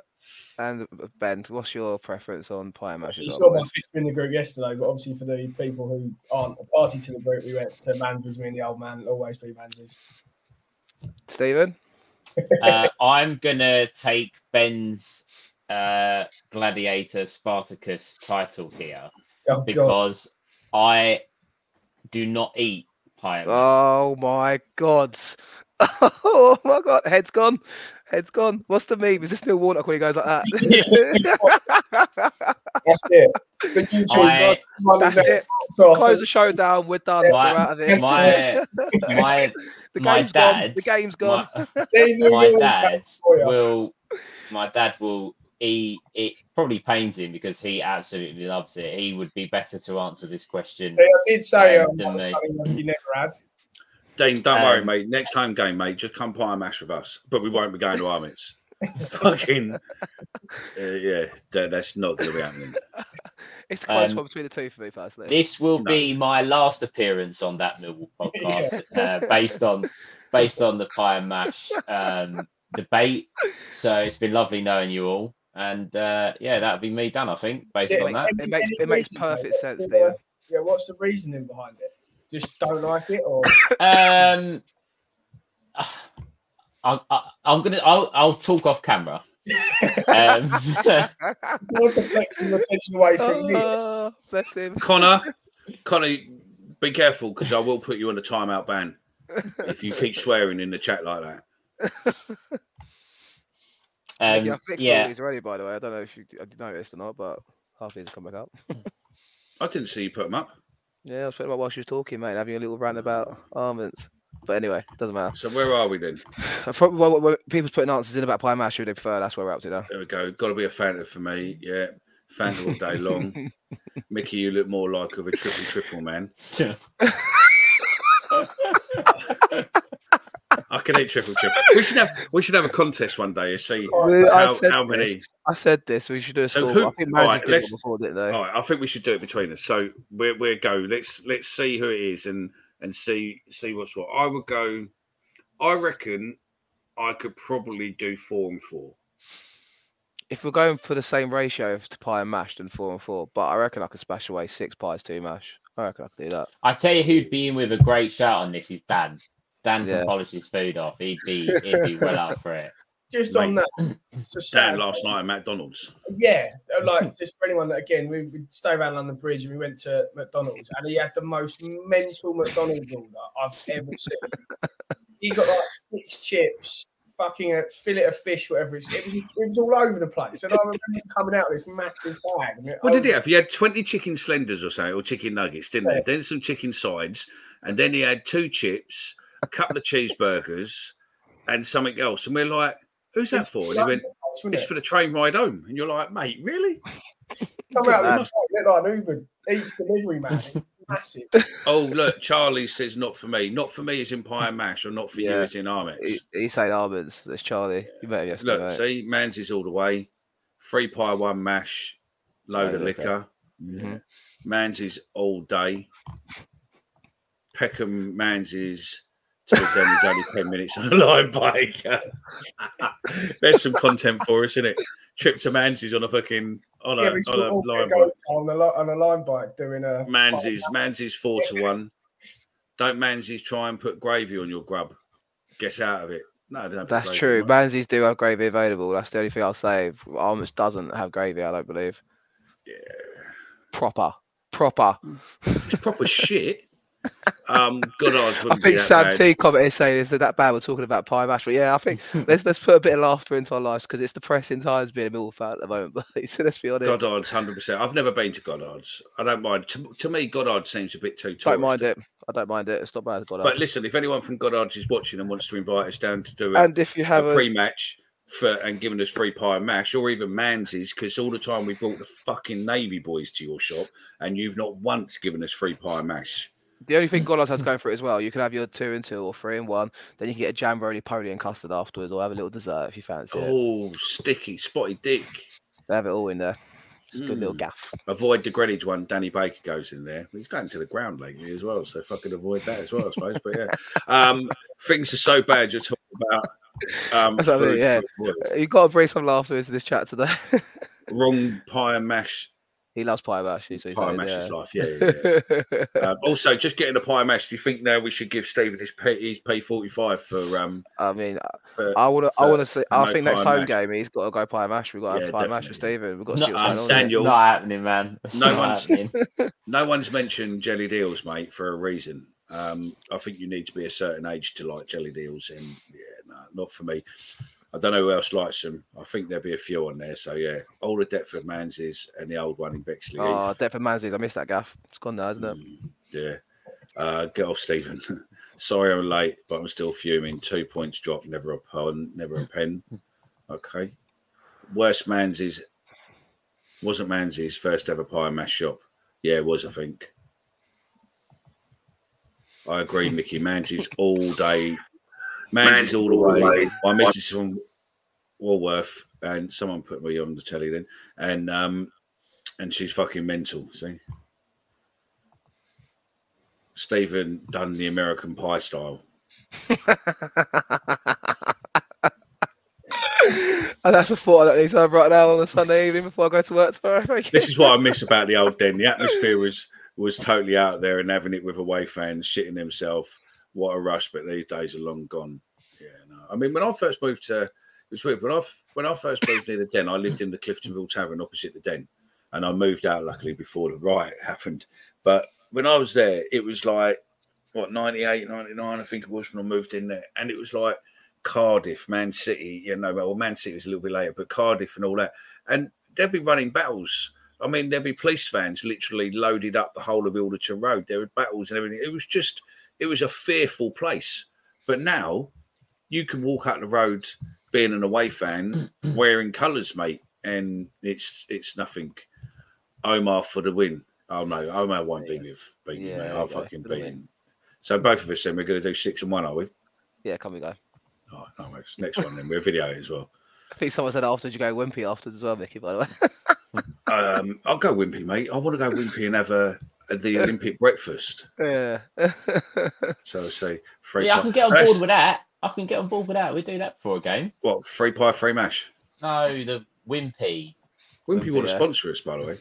and Ben, what's your preference on pie mash? You saw my picture in the group yesterday, but obviously for the people who aren't a party to the group, we went to Manzies. Me and the old man it'll always be Manzies. Stephen, uh, I'm gonna take Ben's uh, Gladiator Spartacus title here Oh, God. because I do not eat pie. Oh my god. Oh my god, head's gone. Head's gone. What's the meme? Is this Neil Warnock when he goes like that? That's it. The YouTube I- That's it. Close the show down. We're done. My- We're out of here. my my the my game's gone. dad, The game's gone. my, my dad that for you. will my dad will he it probably pains him because he absolutely loves it. He would be better to answer this question. I did say um, um, something that you never had. Dean, don't worry, Um, mate. Next home game, mate, just come pie and mash with us, but we won't be going to Arments. Fucking uh, yeah, that, that's not going to be happening. It's a close Um, one between the two for me personally. This will No. be my last appearance on that Millwall podcast, uh, based on based on the pie and mash um, debate. So it's been lovely knowing you all, and uh, yeah, that'll be me done. I think based Yeah, on that. It makes it makes perfect What's sense, the, Yeah, what's the reasoning behind it? Just don't like it, or Um, I, I, I'm gonna. I'll, I'll talk off camera. Um, want to flex some attention away from me? Oh, bless him. Connor, Connor, be careful because I will put you on a timeout ban if you keep swearing in the chat like that. Um, I fixed all yeah, these already, by the way. I don't know if you noticed or not, but half these have come back up. I didn't see you put them up. Yeah, I was talking about while she was talking, mate, having a little rant about almonds. But anyway, doesn't matter. So where are we then? I thought- well, well, people's putting answers in about pie mash. Who they prefer? That's where we're up to now. There we go. Got to be a Fanta for me. Yeah, Fanta all day long. Mickey, you look more like of a triple triple man. I can eat triple triple. We should have we should have a contest one day and see I how, said how many. this. I said this. We should do a So score. who- I think all Manzies right, did let's- before, didn't they? All right, I think we should do it between us. So we're we're go. Let's let's see who it is and and see see what's what. I would go. I reckon I could probably do four and four. If we're going for the same ratio of to pie and mash, then four and four. But I reckon I could smash away six pies, two mash. I reckon I could do that. I tell you who'd be in with a great shout on this is Dan. Dan Yeah. can polish his food off. He'd be he'd be well up for it. Just Mate, on that, just Dan last night at McDonald's. Yeah, like just for anyone that again, we, we stay around London Bridge and we went to McDonald's and he had the most mental McDonald's order I've ever seen. he got like six chips, fucking a fillet of fish, whatever it's. It was it was all over the place, and I remember him coming out with this massive bag. and it- What I did he have? He had 20 chicken slenders or something, or chicken nuggets, didn't Yeah. he? Then some chicken sides, and then he had two chips, a couple of cheeseburgers, and something else. And we're like, who's that for? And he went, Wasn't it's it? for the train ride home. And you're like, mate, really? Come out man. with it like an Uber Eats delivery man. It's massive. Oh, look, Charlie says not for me. Not for me is in pie and mash, or not for you Yeah. is in Arments. He, he's saying almonds. There's Charlie. You better him yesterday. Look, mate. see, Mans is all the way. Three pie, one mash, load Load of of liquor. Mhm. Mans is all day. Peckham Mans is So then it's only 10 minutes on a Lime bike. There's some content for us, isn't it? Trip to Manzi's on a fucking on a, Yeah, on a Lime bike. on the li- on a Lime bike doing a Manzi's Manzi's four to one. Don't Manzi's try and put gravy on your grub. Get out of it. No, don't That's true. on it. Manzies do have gravy available. That's the only thing I'll say. Almost doesn't have gravy. I don't believe. Yeah. Proper, proper. It's proper shit. Um, Goddard's I think Sam bad. T commented saying is that that bad we're talking about pie mash, but yeah, I think let's let's put a bit of laughter into our lives because it's depressing times being a Mill fan at the moment. But so let's be honest. Goddard's hundred percent. I've never been to Goddard's. I don't mind. To, to me, Goddard seems a bit too. don't mind it. I don't mind it. It's not bad. Goddard. But listen, if anyone from Goddard's is watching and wants to invite us down to do it, and if you have a a, pre-match for and giving us free pie and mash, or even Manzies, because all the time we brought the fucking Navy boys to your shop, and you've not once given us free pie and mash. The only thing Goddard's has going for it as well, you can have your two and two or three and one. Then you can get a jam roly poly and custard afterwards, or have a little dessert if you fancy it. Oh, sticky, spotty dick. They have it all in there. It's a good little Mm. gaff. Avoid the Greenwich one. Danny Baker goes in there. He's going to the ground lately as well, so fucking avoid that as well, I suppose. But yeah, um, things are so bad. You're talking about um, That's what I mean, yeah. You've got to bring some laughter into this chat today. wrong pie and mash. He loves pie mash. So he's Pie saying, mash yeah. is life. Yeah. yeah, yeah. um, also, just getting a pie mash. Do you think now we should give Stephen his P, his P forty five for um I mean, for I want to. I want to see. I no think next home mash? game he's got to go pie mash. We've got to Yeah, have pie mash with definitely. Stephen. We've got to No, see what's um, going on. Daniel- Not happening, man. It's No one's- happening. No one's mentioned jelly deals, mate, for a reason. Um, I think you need to be a certain age to like jelly deals, and yeah, no, not for me. I don't know who else likes them. I think there'll be a few on there. So yeah, all the Deptford Manze's and the old one in Bexley. Oh. Deptford Manzies. I missed that gaff. It's gone now, isn't it? Mm, yeah. Uh, get off, Stephen. Sorry I'm late, but I'm still fuming. Two points dropped, never a pun, never a pen. Okay. Worst Manze's wasn't Manze's first ever pie and mash shop. Yeah, it was, I think. I agree, Mickey. Manze's all day. Manze's all the way. My missus from Walworth, and someone put me on the telly then, and um, and she's fucking mental. See, Stephen done the American Pie style. and that's a thought that needs to have right now on a Sunday evening before I go to work tomorrow. This is what I miss about the old den. The atmosphere was was totally out there and having it with away fans, shitting themselves. What a rush! But these days are long gone. Yeah, no. I mean, when I first moved to, was weird. When I when I first moved near the den, I lived in the Cliftonville Tavern opposite the den, and I moved out luckily before the riot happened. But when I was there, it was like what 98, 99, I think it was when I moved in there, and it was like Cardiff, Man City, you know, well, Man City was a little bit later, but Cardiff and all that, and they'd be running battles. I mean, there'd be police vans literally loaded up the whole of Ilderton Road. There were battles and everything. It was just, it was a fearful place. But now, you can walk up the road being an away fan, wearing colours, mate, and it's it's nothing. Omar for the win. Oh no, Omar won't beat me. Beat me, Yeah, mate. I'll go, fucking beat him. So both of us then we're going to do six and one, are we? Yeah, come we go. Oh, no, worries. next one then we're video as well. I think someone said afterwards you go wimpy afterwards as well, Mickey. By the way. Um, I'll go Wimpy, mate. I want to go Wimpy and have a the Olympic breakfast. yeah. So say free. Yeah, I can get on That's- board with that. I can get on board with that. We do that for a game. what free pie, free mash. No, the Wimpy. Wimpy Wimpy, want to sponsor us, by the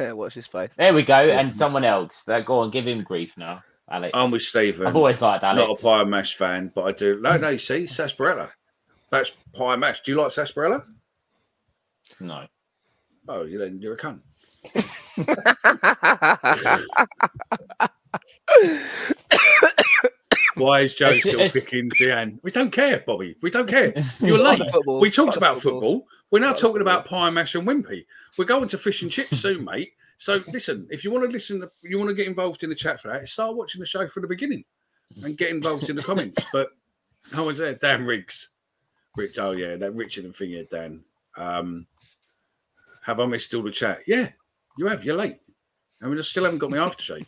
way. Watch his face. There we go. And someone else. That go on, give him grief now, Alex. I'm with Stephen. I've always liked Alex. not a pie and mash fan, but I do. No, no, you see, sarsaparilla. That's pie and mash. Do you like sarsaparilla? No. Oh, you then you're a cunt. Why is Joe still it's- picking Zian? We don't care, Bobby. We don't care. You're late. football. We talked about football. We're now talking football. about pie, mash, and wimpy. We're going to fish and chips soon, mate. So listen, if you want to listen, you want to get involved in the chat for that, start watching the show from the beginning and get involved in the comments. But no one's there. Dan Riggs. Rich, oh yeah, that Richard and thing here, Dan. Um, have I missed all the chat? Yeah, you have. You're late. I mean, I still haven't got my aftershave.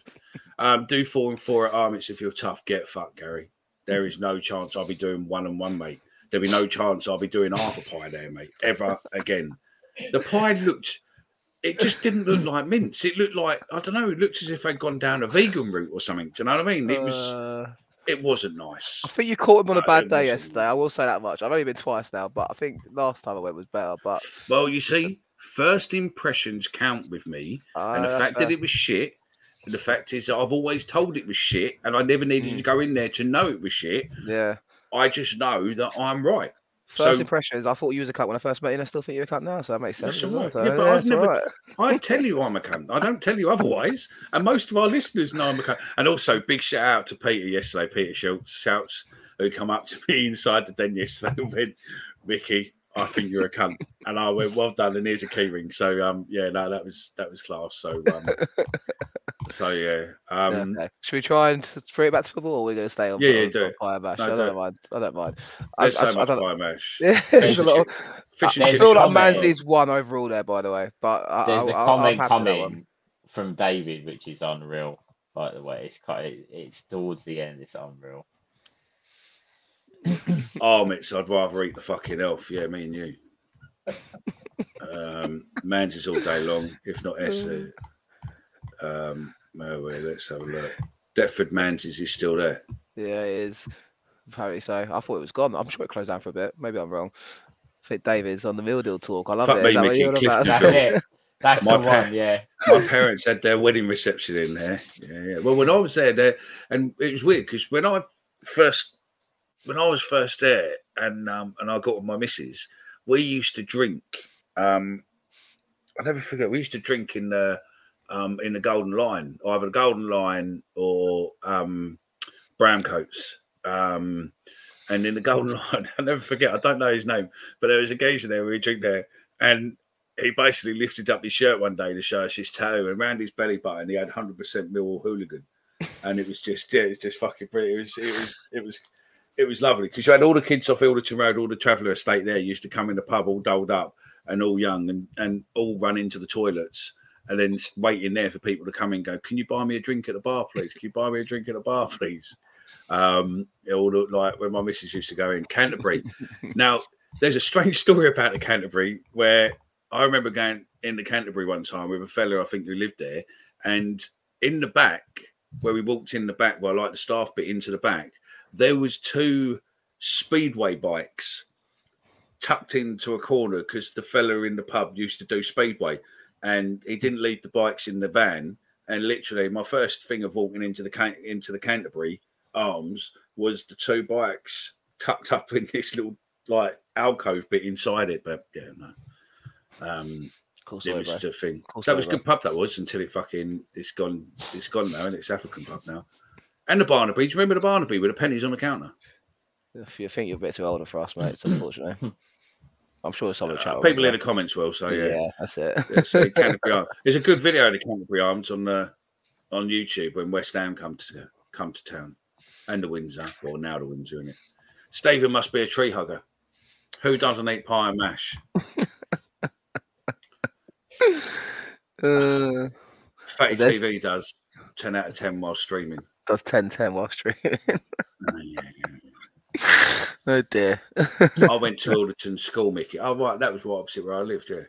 Um, do four and four at Arments if you're tough. Get fucked, Gary. There is no chance I'll be doing one and one, mate. There'll be no chance I'll be doing half a pie there, mate, ever again. The pie looked, it just didn't look like mince. It looked like, I don't know, it looked as if they'd gone down a vegan route or something. Do you know what I mean? It was, Uh, it wasn't nice. I think you caught him on a bad day yesterday. I will say that much. I've only been twice now, but I think last time I went was better. But Well, you see, first impressions count with me, and the fact that it was shit. And the fact is, that I've always told it was shit, and I never needed Mm. to go in there to know it was shit. yeah, I just know that I'm right. first So- impressions. I thought you was a cunt when I first met you, and I still think you're a cunt now. So that makes sense. That's doesn't right. So, Yeah, but yeah, I've never. right. I tell you I'm a cunt. I don't tell you otherwise. And most of our listeners know I'm a cunt. And also, big shout out to Peter yesterday, Peter Schultz, shouts, who come up to me inside the den yesterday and went, Mickey, I think you're a cunt. And I went, well done. And here's a key ring. So, um, yeah, no, that was that was class. So, um, so yeah. Yeah, Um, okay. Should we try and s- bring it back to football, or we're going to stay on? Yeah, yeah, do on it. Fire bash. No, I do don't it. mind. I don't mind. there's I, so I, I much don't, fire mash. yeah, there's a lot. Of, chip- fish I There's chips feel a like on there. comment. Manzi's one overall there, by the way. But I, There's I, a I, I'm comment happy with that one. coming from David, which is unreal. By the way, it's quite. It's towards the end. It's unreal. Oh, Mitch, I'd rather eat the fucking elf. Yeah, me and you. um, Manze's all day long, if not Esther. Um, no way, let's have a look. Deptford Manze's is still there. Yeah, it is. Apparently so. I thought it was gone. I'm sure it closed down for a bit. Maybe I'm wrong. I think David's on the meal deal talk. I love Fuck it. me, Is that Mickey, you're on Clifton about? That's it. That's My the pa- one. Yeah. My parents had their wedding reception in there. Yeah, yeah. Well, when I was there, there, and it was weird because when I first, when I was first there, and um, and I got with my missus, we used to drink. Um, I never forget. We used to drink in the um, in the Golden Line, either the Golden Line or um, Brown Coats. Um, and in the Golden Line, I never forget. I don't know his name, but there was a geezer there. We drink there, and he basically lifted up his shirt one day to show us his toe, and around his belly button he had hundred percent Millwall hooligan, and it was just yeah, it's just fucking brilliant. It was it was it was it was lovely because you had all the kids off Ilderton Road, all the traveller estate there used to come in the pub all doled up and all young and and all run into the toilets. And then waiting there for people to come in and go, Can you buy me a drink at the bar, please? Can you buy me a drink at the bar, please? Um, it all looked like when my missus used to go in Canterbury. now, there's a strange story about the Canterbury where I remember going in the Canterbury one time with a fella I think who lived there, and in the back where we walked in the back, where like the staff bit into the back, there was two speedway bikes tucked into a corner because the fella in the pub used to do speedway, and he didn't leave the bikes in the van. And literally, my first thing of walking into the Can- into the Canterbury Arms was the two bikes tucked up in this little like alcove bit inside it. But yeah, no. Um, Cool it was a thing. Cool that was a good pub. That was until it fucking it's gone. It's gone now, and it's African pub now. And the Barnaby. Do you remember the Barnaby with the pennies on the counter? If you think you're a bit too older for us, mate, it's unfortunately. I'm sure someone will chat Uh, people in the comments will. So yeah, yeah, that's it. So Canterbury Arms. There's a good video of the Canterbury Arms on the on YouTube when West Ham come to come to town, and the Windsor, or now the Windsor in it. Stephen must be a tree hugger. Who doesn't eat pie and mash? Uh, Fatty TV does. Ten out of ten while streaming. Does 10 10 while streaming. Oh, yeah, yeah. oh dear. I went to Ilderton School, Mickey. Oh, right, that was right opposite where I lived, yeah,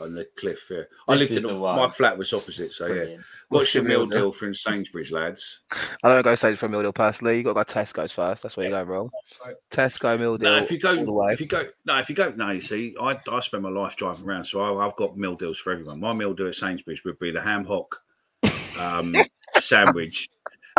on the cliff. Yeah, I This lived in the the, my flat was opposite, so yeah. Brilliant. What's your the meal meal deal? deal from Sainsbury's, lads? I don't go straight for a meal deal personally. You got to go Tesco's first. That's where you're going wrong. Tesco meal deal. No, if you all the go, way. if you go, no, if you go, no, you see, I, I spend my life driving around, so I, I've got meal deals for everyone. My meal deal at Sainsbury's would be the ham hock um, sandwich,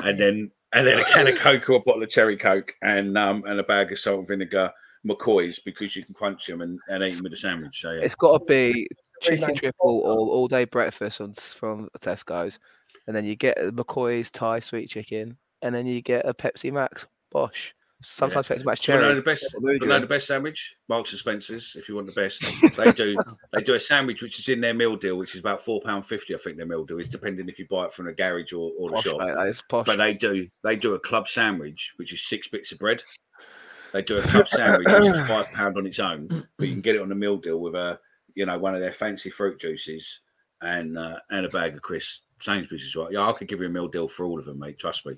and then and then a can of Coke or a bottle of cherry Coke, and um, and a bag of salt and vinegar McCoys because you can crunch them and, and eat them with a sandwich. So yeah, It's got to be chicken triple or all day breakfast on, from Tesco's. And then you get a McCoy's Thai sweet chicken. And then you get a Pepsi Max. Bosh. Sometimes Pepsi Max Do you cherry. know the best? What You know the best sandwich, Marks and Spencers. If you want the best, they do. They do a sandwich which is in their meal deal, which is about four pound fifty. I think their meal deal is depending if you buy it from a garage or, or the Posh, shop. mate, posh. But they do they do a club sandwich, which is six bits of bread. They do a club sandwich, which is five pound on its own, but you can get it on a meal deal with a you know one of their fancy fruit juices and uh, and a bag of crisps. Sainsbury's is right. Yeah, I could give you a meal deal for all of them, mate. Trust me.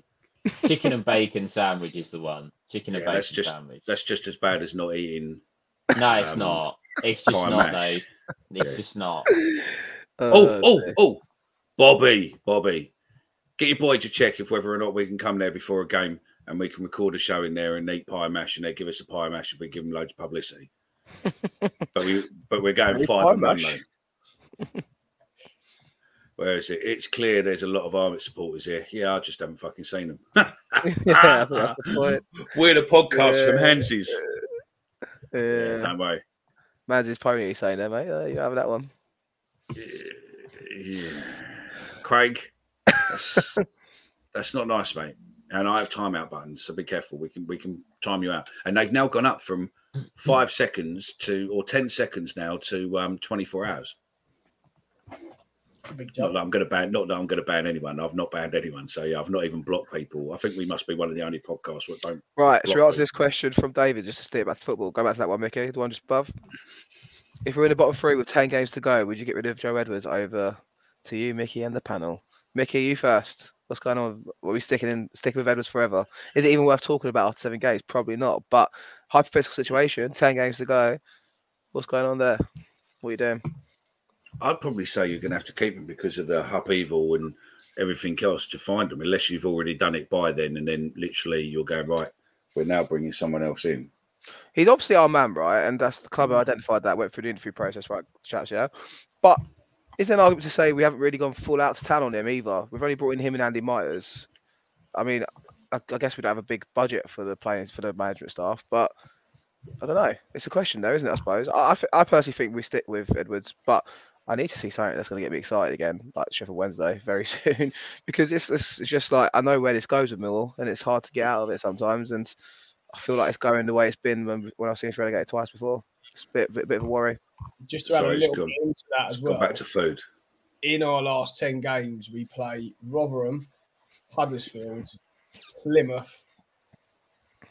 Chicken and bacon sandwich is the one. Chicken and Yeah, that's just sandwich. that's just as bad as not eating. No, it's um, not. It's just not mash. though. It's just not. Oh, Uh, oh, oh, Bobby, Bobby, get your boy to check if whether or not we can come there before a game and we can record a show in there and eat pie mash, and they give us a pie mash, and we give them loads of publicity. but we but we're going Only five pie and one mash. Where is it? It's clear there's a lot of Arment supporters here. Yeah, I just haven't fucking seen them. yeah, I think that's the. We're the podcast from Yeah. Manze's. Yeah, Yeah. don't worry. Man's his pony he's saying there, mate. Uh, you have that one. Yeah. Craig, that's, that's not nice, mate. And I have timeout buttons, so be careful. We can we can time you out. And they've now gone up from five seconds to or ten seconds now to um, twenty four hours. Big Not that I'm going to ban. Not that I'm going to ban anyone. I've not banned anyone. So yeah, I've not even blocked people. I think we must be one of the only podcasts that don't. Right, should we block answer this question from David just to stay back to football? Go back to that one, Mickey, the one just above. If we're in the bottom three with 10 games to go, would you get rid of Joe Edwards over to you, Mickey, and the panel? Mickey, you first. What's going on? Are we sticking in sticking with Edwards forever? Is it even worth talking about after seven games? Probably not. But hypothetical situation, 10 games to go. What's going on there? What are you doing? I'd probably say you're going to have to keep him because of the upheaval and everything else to find him, unless you've already done it by then, and then literally you're going right. We're now bringing someone else in. He's obviously our man, right? And that's the club who mm. identified that, went through the interview process, right? Chaps, yeah. But is there an argument to say we haven't really gone full out to town on him either? We've only brought in him and Andy Myers. I mean, I, I guess we don't have a big budget for the players for the management staff, but I don't know. It's a question, though, isn't it? I suppose. I, I, I personally think we stick with Edwards, but I need to see something that's going to get me excited again, like Sheffield Wednesday, very soon, because it's, it's it's just like I know where this goes with Millwall, and it's hard to get out of it sometimes, and I feel like it's going the way it's been when when I've seen us relegated twice before. It's a bit, bit, bit of a worry. Just to add Sorry, a little gone- bit into that as well. back to food. in our last 10 games, we play Rotherham, Huddersfield, Plymouth.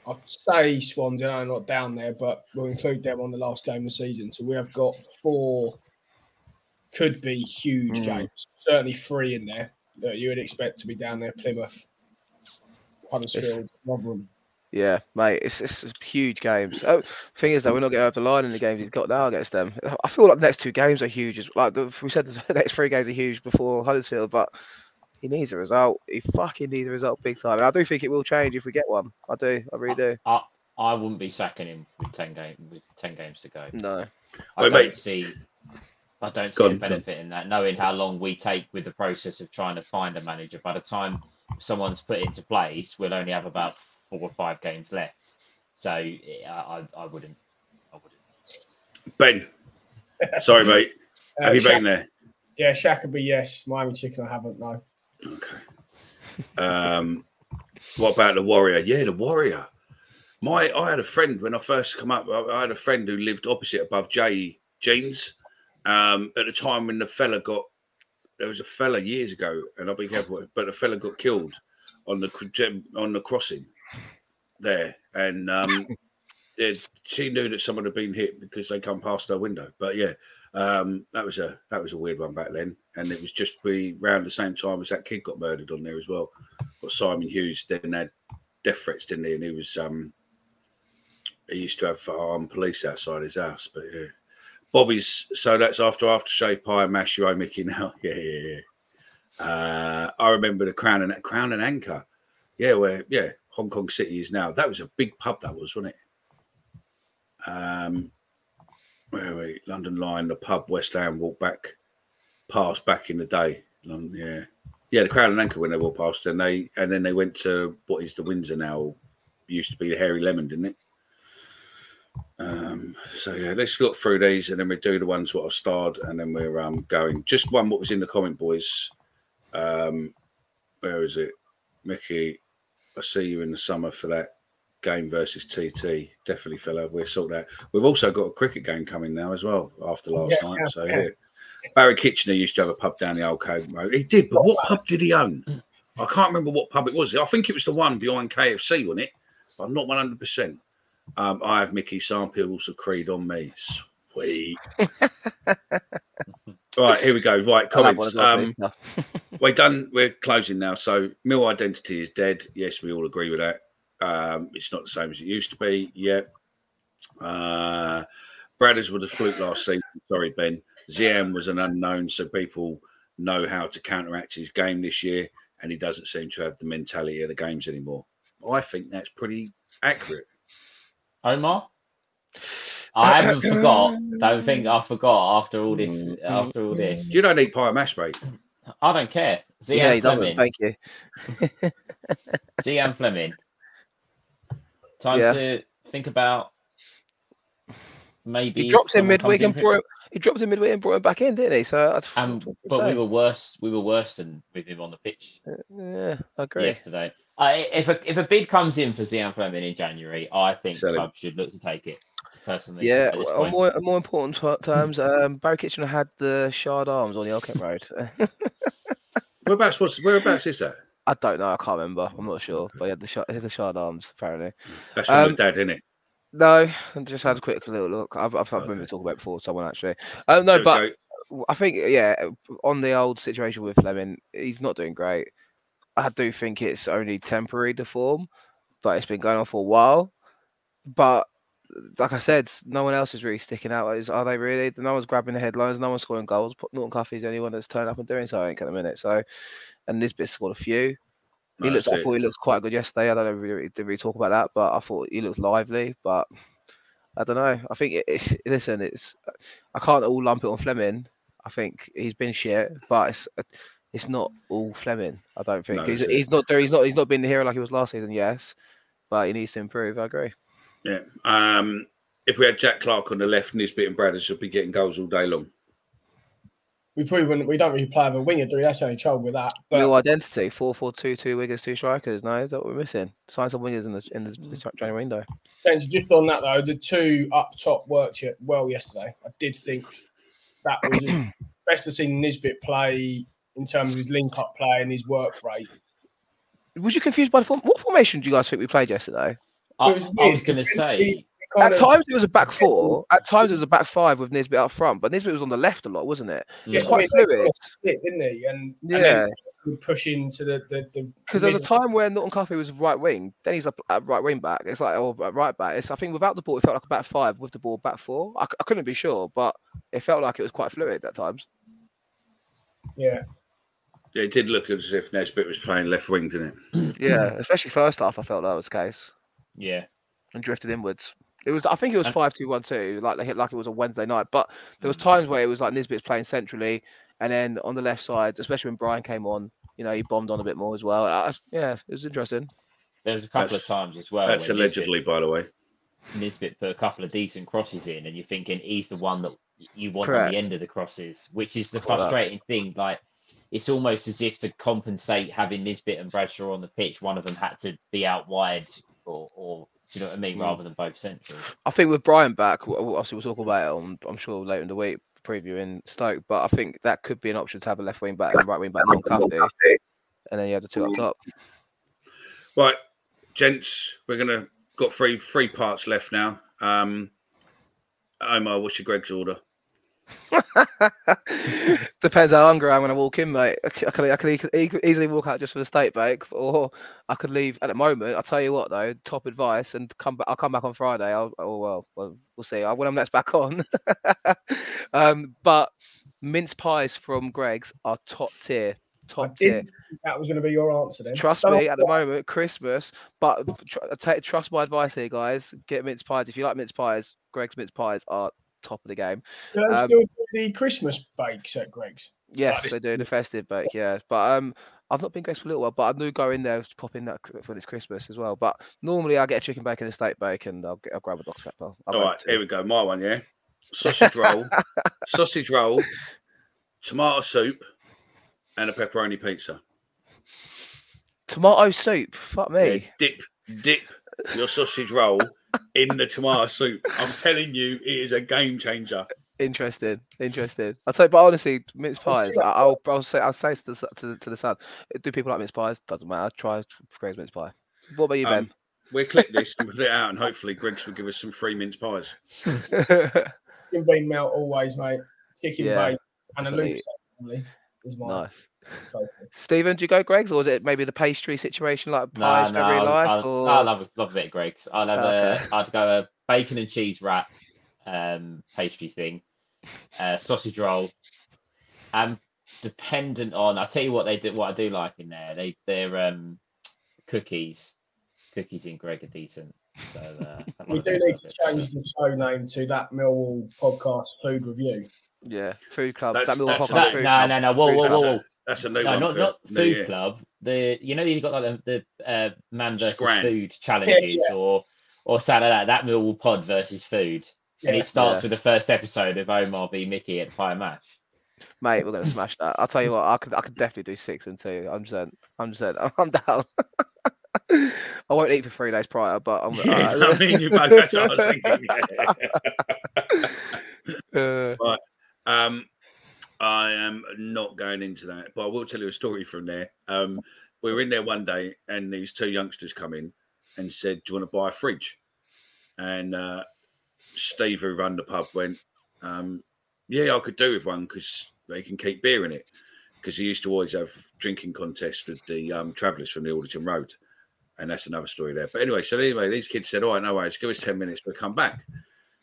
I'd say Swansea, I know not down there, but we'll include them on the last game of the season. So we have got four, could be huge Mm. games. Certainly three in there that you would expect to be down there Plymouth, Huddersfield, Rotherham. Yeah, mate, it's, it's, it's huge games. Oh, thing is, though, we're not getting over the line in the games he's got now against them. I feel like the next two games are huge. as- Like the, we said, the next three games are huge before Huddersfield, but he needs a result. He fucking needs a result big time. And I do think it will change if we get one. I do. I really do. I, I wouldn't be sacking him with ten game with ten games to go. No. I Wait, don't mate. see. I don't see a on, go on. benefit in that, knowing how long we take with the process of trying to find a manager. By the time someone's put into place, we'll only have about four or five games left. So I, I, I wouldn't. I wouldn't. Ben, sorry, mate. Uh, Have you Shaq- been there? Yeah, Shackerby, yes. Miami Chicken, I haven't, no. Okay. Um, what about the Warrior? Yeah, the Warrior. My, I had a friend when I first come up. I, I had a friend who lived opposite above Jay Jeans. Um, at the time when the fella got, there was a fella years ago, and I'll be careful, but the fella got killed on the on the crossing there, and um, yeah, she knew that someone had been hit because they come past her window. But yeah, um, that was a that was a weird one back then, and it was just be around the same time as that kid got murdered on there as well. Got Simon Hughes then had death threats, didn't he? And he was um, he used to have armed police outside his house. But yeah, Bobby's. So that's after aftershave pie and mash. You owe Mickey now. Yeah, yeah, yeah. Uh, I remember the Crown and Crown and Anchor. Yeah, where yeah, Hong Kong City is now. That was a big pub. That was, wasn't it? Um, where we? London Line, the pub, West Ham, walk back, past back in the day. Lon- yeah, yeah, the Crown and Anchor when they walked past, and they and then they went to what is the Windsor now, used to be the Hairy Lemon, didn't it? Um, so yeah, let's look through these, and then we do the ones what I've starred, and then we're um going. Just one what was in the comment, boys. Um, where is it, Mickey? I see you in the summer for that game versus TT. Definitely, fella. We'll sort that. We've also got a cricket game coming now as well after last Yeah, night. yeah, So yeah. yeah. Barry Kitchener used to have a pub down the old Kent Road. He did, but what pub did he own? I can't remember what pub it was. I think it was the one behind KFC, wasn't it? I'm not 100%. Um, I have Mickey samples of Creed on me. Sweet. right, here we go. Right, I'll have one comments. Um, we're done. We're closing now. So, Mill identity is dead. Yes, we all agree with that. Um, it's not the same as it used to be. Yep. Uh, Bradders was a fluke last season. Sorry, Ben. Zian was an unknown, so people know how to counteract his game this year, and he doesn't seem to have the mentality of the games anymore. I think that's pretty accurate. Omar? I haven't forgot. Don't think I forgot after all this. Mm, After all this, You don't need pie mash, mate. I don't care. Zian yeah, he Flemming. doesn't. Thank you. Zian Flemming. Time Yeah. to think about maybe He drops in midweek and for- brought him, he dropped in midweek and brought him back in, didn't he? So, Um, but we were worse. We were worse than with him on the pitch yeah, I agree. yesterday. I, if a if a bid comes in for Zian Flemming in January, I think Sell him. clubs should look to take it. Personally, Yeah, at well, on more on more important ter- terms, um, Barry Kitchener had the shard arms on the Old Kent Road. Whereabouts? What's whereabouts is that? I don't know, I can't remember. I'm not sure, but he had the shard, he had the shard arms apparently. That's from Um, the dad, isn't it? No, I just had a quick little look. I've, I've, I've remember talking about it before with someone actually. Um, no, but go. w- I think yeah, on the old situation with Flemming, he's not doing great. I do think it's only temporary the form, but it's been going on for a while. But like I said, no one else is really sticking out. Is are they really? No one's grabbing the headlines. No one's scoring goals. But Norton Cuffy's the only one that's turned up and doing something at the minute. So, and Nisbet scored a few. He No, looks. I thought he looked quite good yesterday. I don't know. if We really, didn't really talk about that, but I thought he looked lively. But I don't know. I think it, it, listen, it's I can't all lump it on Flemming. I think he's been shit, but it's it's not all Flemming. I don't think No, he's, he's not there. He's not he's not been the hero like he was last season. Yes, but he needs to improve. I agree. Yeah. Um, if we had Jack Clark on the left, Nisbet and Bradders should be getting goals all day long. We probably wouldn't. We don't really play with a winger, do we? That's the only trouble with that. But Real identity: four four two two wingers, two strikers. No, is that what we're missing? Sign some wingers in the in the this January window. James, just on that though, the two up top worked well yesterday. I did think that was best to see Nisbet play in terms of his link up play and his work rate. Was you confused by the form? What formation do you guys think we played yesterday? I, was I was going to say we- we kind At of- times it was a back four. At times it was a back five with Nisbet up front, but Nisbet was on the left a lot, wasn't it? Mm. Yes, It's quite I mean, fluid. split, didn't he? And, and Yeah. then we push into the the, the Because there was a time where Norton-Cuffy was right wing, then he's a a right wing back. It's like oh, or a right back. It's I think without the ball it felt like a back five, with the ball back four. I, I couldn't be sure, but it felt like it was quite fluid at times. Yeah, Yeah, it did look as if Nisbet was playing left wing, didn't it? Yeah, especially first half, I felt that was the case yeah. and drifted inwards. It was I think it was And- five two one two, like they hit like it was a Wednesday night. But there was times where it was like Nisbet's playing centrally, and then on the left side, especially when Bryan came on, you know, he bombed on a bit more as well. Uh, yeah, it was interesting. There's a couple That's- of times as well. That's when allegedly, by the way. Nisbet, Nisbet put a couple of decent crosses in, and you're thinking he's the one that you want on Correct. the end of the crosses, which is the frustrating thing. Like it's almost as if to compensate having Nisbet and Bradshaw on the pitch, one of them had to be out wide, or, or do you know what I mean, Mm. rather than both central. I think with Bryan back, w- w- obviously we'll talk about it on, I'm sure later in the week previewing Stoke, but I think that could be an option to have a left wing back and right wing back Norton-Cuffy, and then you have the two up top. Right, gents, we're gonna got three three parts left now. Um, Omar, what's your Greggs order? Depends how hungry I'm when I walk in, mate. I could, I could easily walk out just for the steak bake, or I could leave at the moment. I'll tell you what, though, top advice, and come back. I'll come back on Friday. I'll, oh well, well, we'll see. When I'm next back on. um, but mince pies from Greggs are top tier. Top tier. that was going to be your answer then. Trust Don't me, know at the moment, Christmas. But tr- take, trust my advice here, guys. Get mince pies. If you like mince pies, Greggs mince pies are top of the game. Do they um, still do the Christmas bakes at Greggs. Yes, this- they do the festive bake. Yeah, but um, I've not been Greggs for a little while, but I do go in there to pop in that cr- when it's Christmas as well. But normally I get a chicken bake and a steak bake, and I'll, get, I'll grab a Dr Pepper. I'll All grab right, here we go. My one, yeah. Sausage roll, sausage roll, tomato soup, and a pepperoni pizza. Tomato soup. Fuck me. Yeah, dip, dip your sausage roll in the tomato soup. I'm telling you, it is a game changer. Interesting, interesting. I'll tell you, but honestly, mince I'll pies. I- I'll, I'll say, I'll say to the, s- to the, to the sun. Do people like mince pies? Doesn't matter. Try Greggs mince pie. What about you, Um, we'll clip this and put it out, and hopefully, Greggs will give us some free mince pies. Ben? Chicken bean melt always, mate. Chicken Yeah, bake and a that's loose eat. my nice. Stephen, do you go Greggs, or is it maybe the pastry situation like pies? no, don't really I, like, I, or... I love a, love a bit of Greggs. I'd have Okay. a, I'd go a bacon and cheese wrap, um, pastry thing, uh, sausage roll. I'm dependent on. I tell you what they do. What I do like in there, they they're um, cookies. cookies in Greg are decent. So uh, We do need to change the show name to that Millwall podcast food review. Yeah, food club. That's- that little that's podcast. No, food no, club. no, no. Whoa, Food whoa, whoa, That's a, whoa. that's a new No, one not for not food Year. club. The you know you got like the, the uh, man versus Scran. food challenges or or something like that. That Millwall pod versus food, and it starts Yeah. with the first episode of Omar v Mickey at Fire Match. Mate, we're gonna smash that. I'll tell you what, I could I could definitely do six and two. I'm percent. I'm percent. I'm down. I won't eat for three days prior, but I'm. Yeah, uh, I mean, you both, that's what I was thinking. yeah. uh, Um, I am not going into that, but I will tell you a story from there. Um, we were in there one day, and these two youngsters come in and said, "Do you want to buy a fridge?" And uh, Steve, who run the pub, went, um, "Yeah, I could do with one because they can keep beer in it." Because he used to always have drinking contests with the um, travellers from the Ilderton Road, and that's another story there. But anyway, so anyway, these kids said, "All right, no worries, give us ten minutes, we'll come back."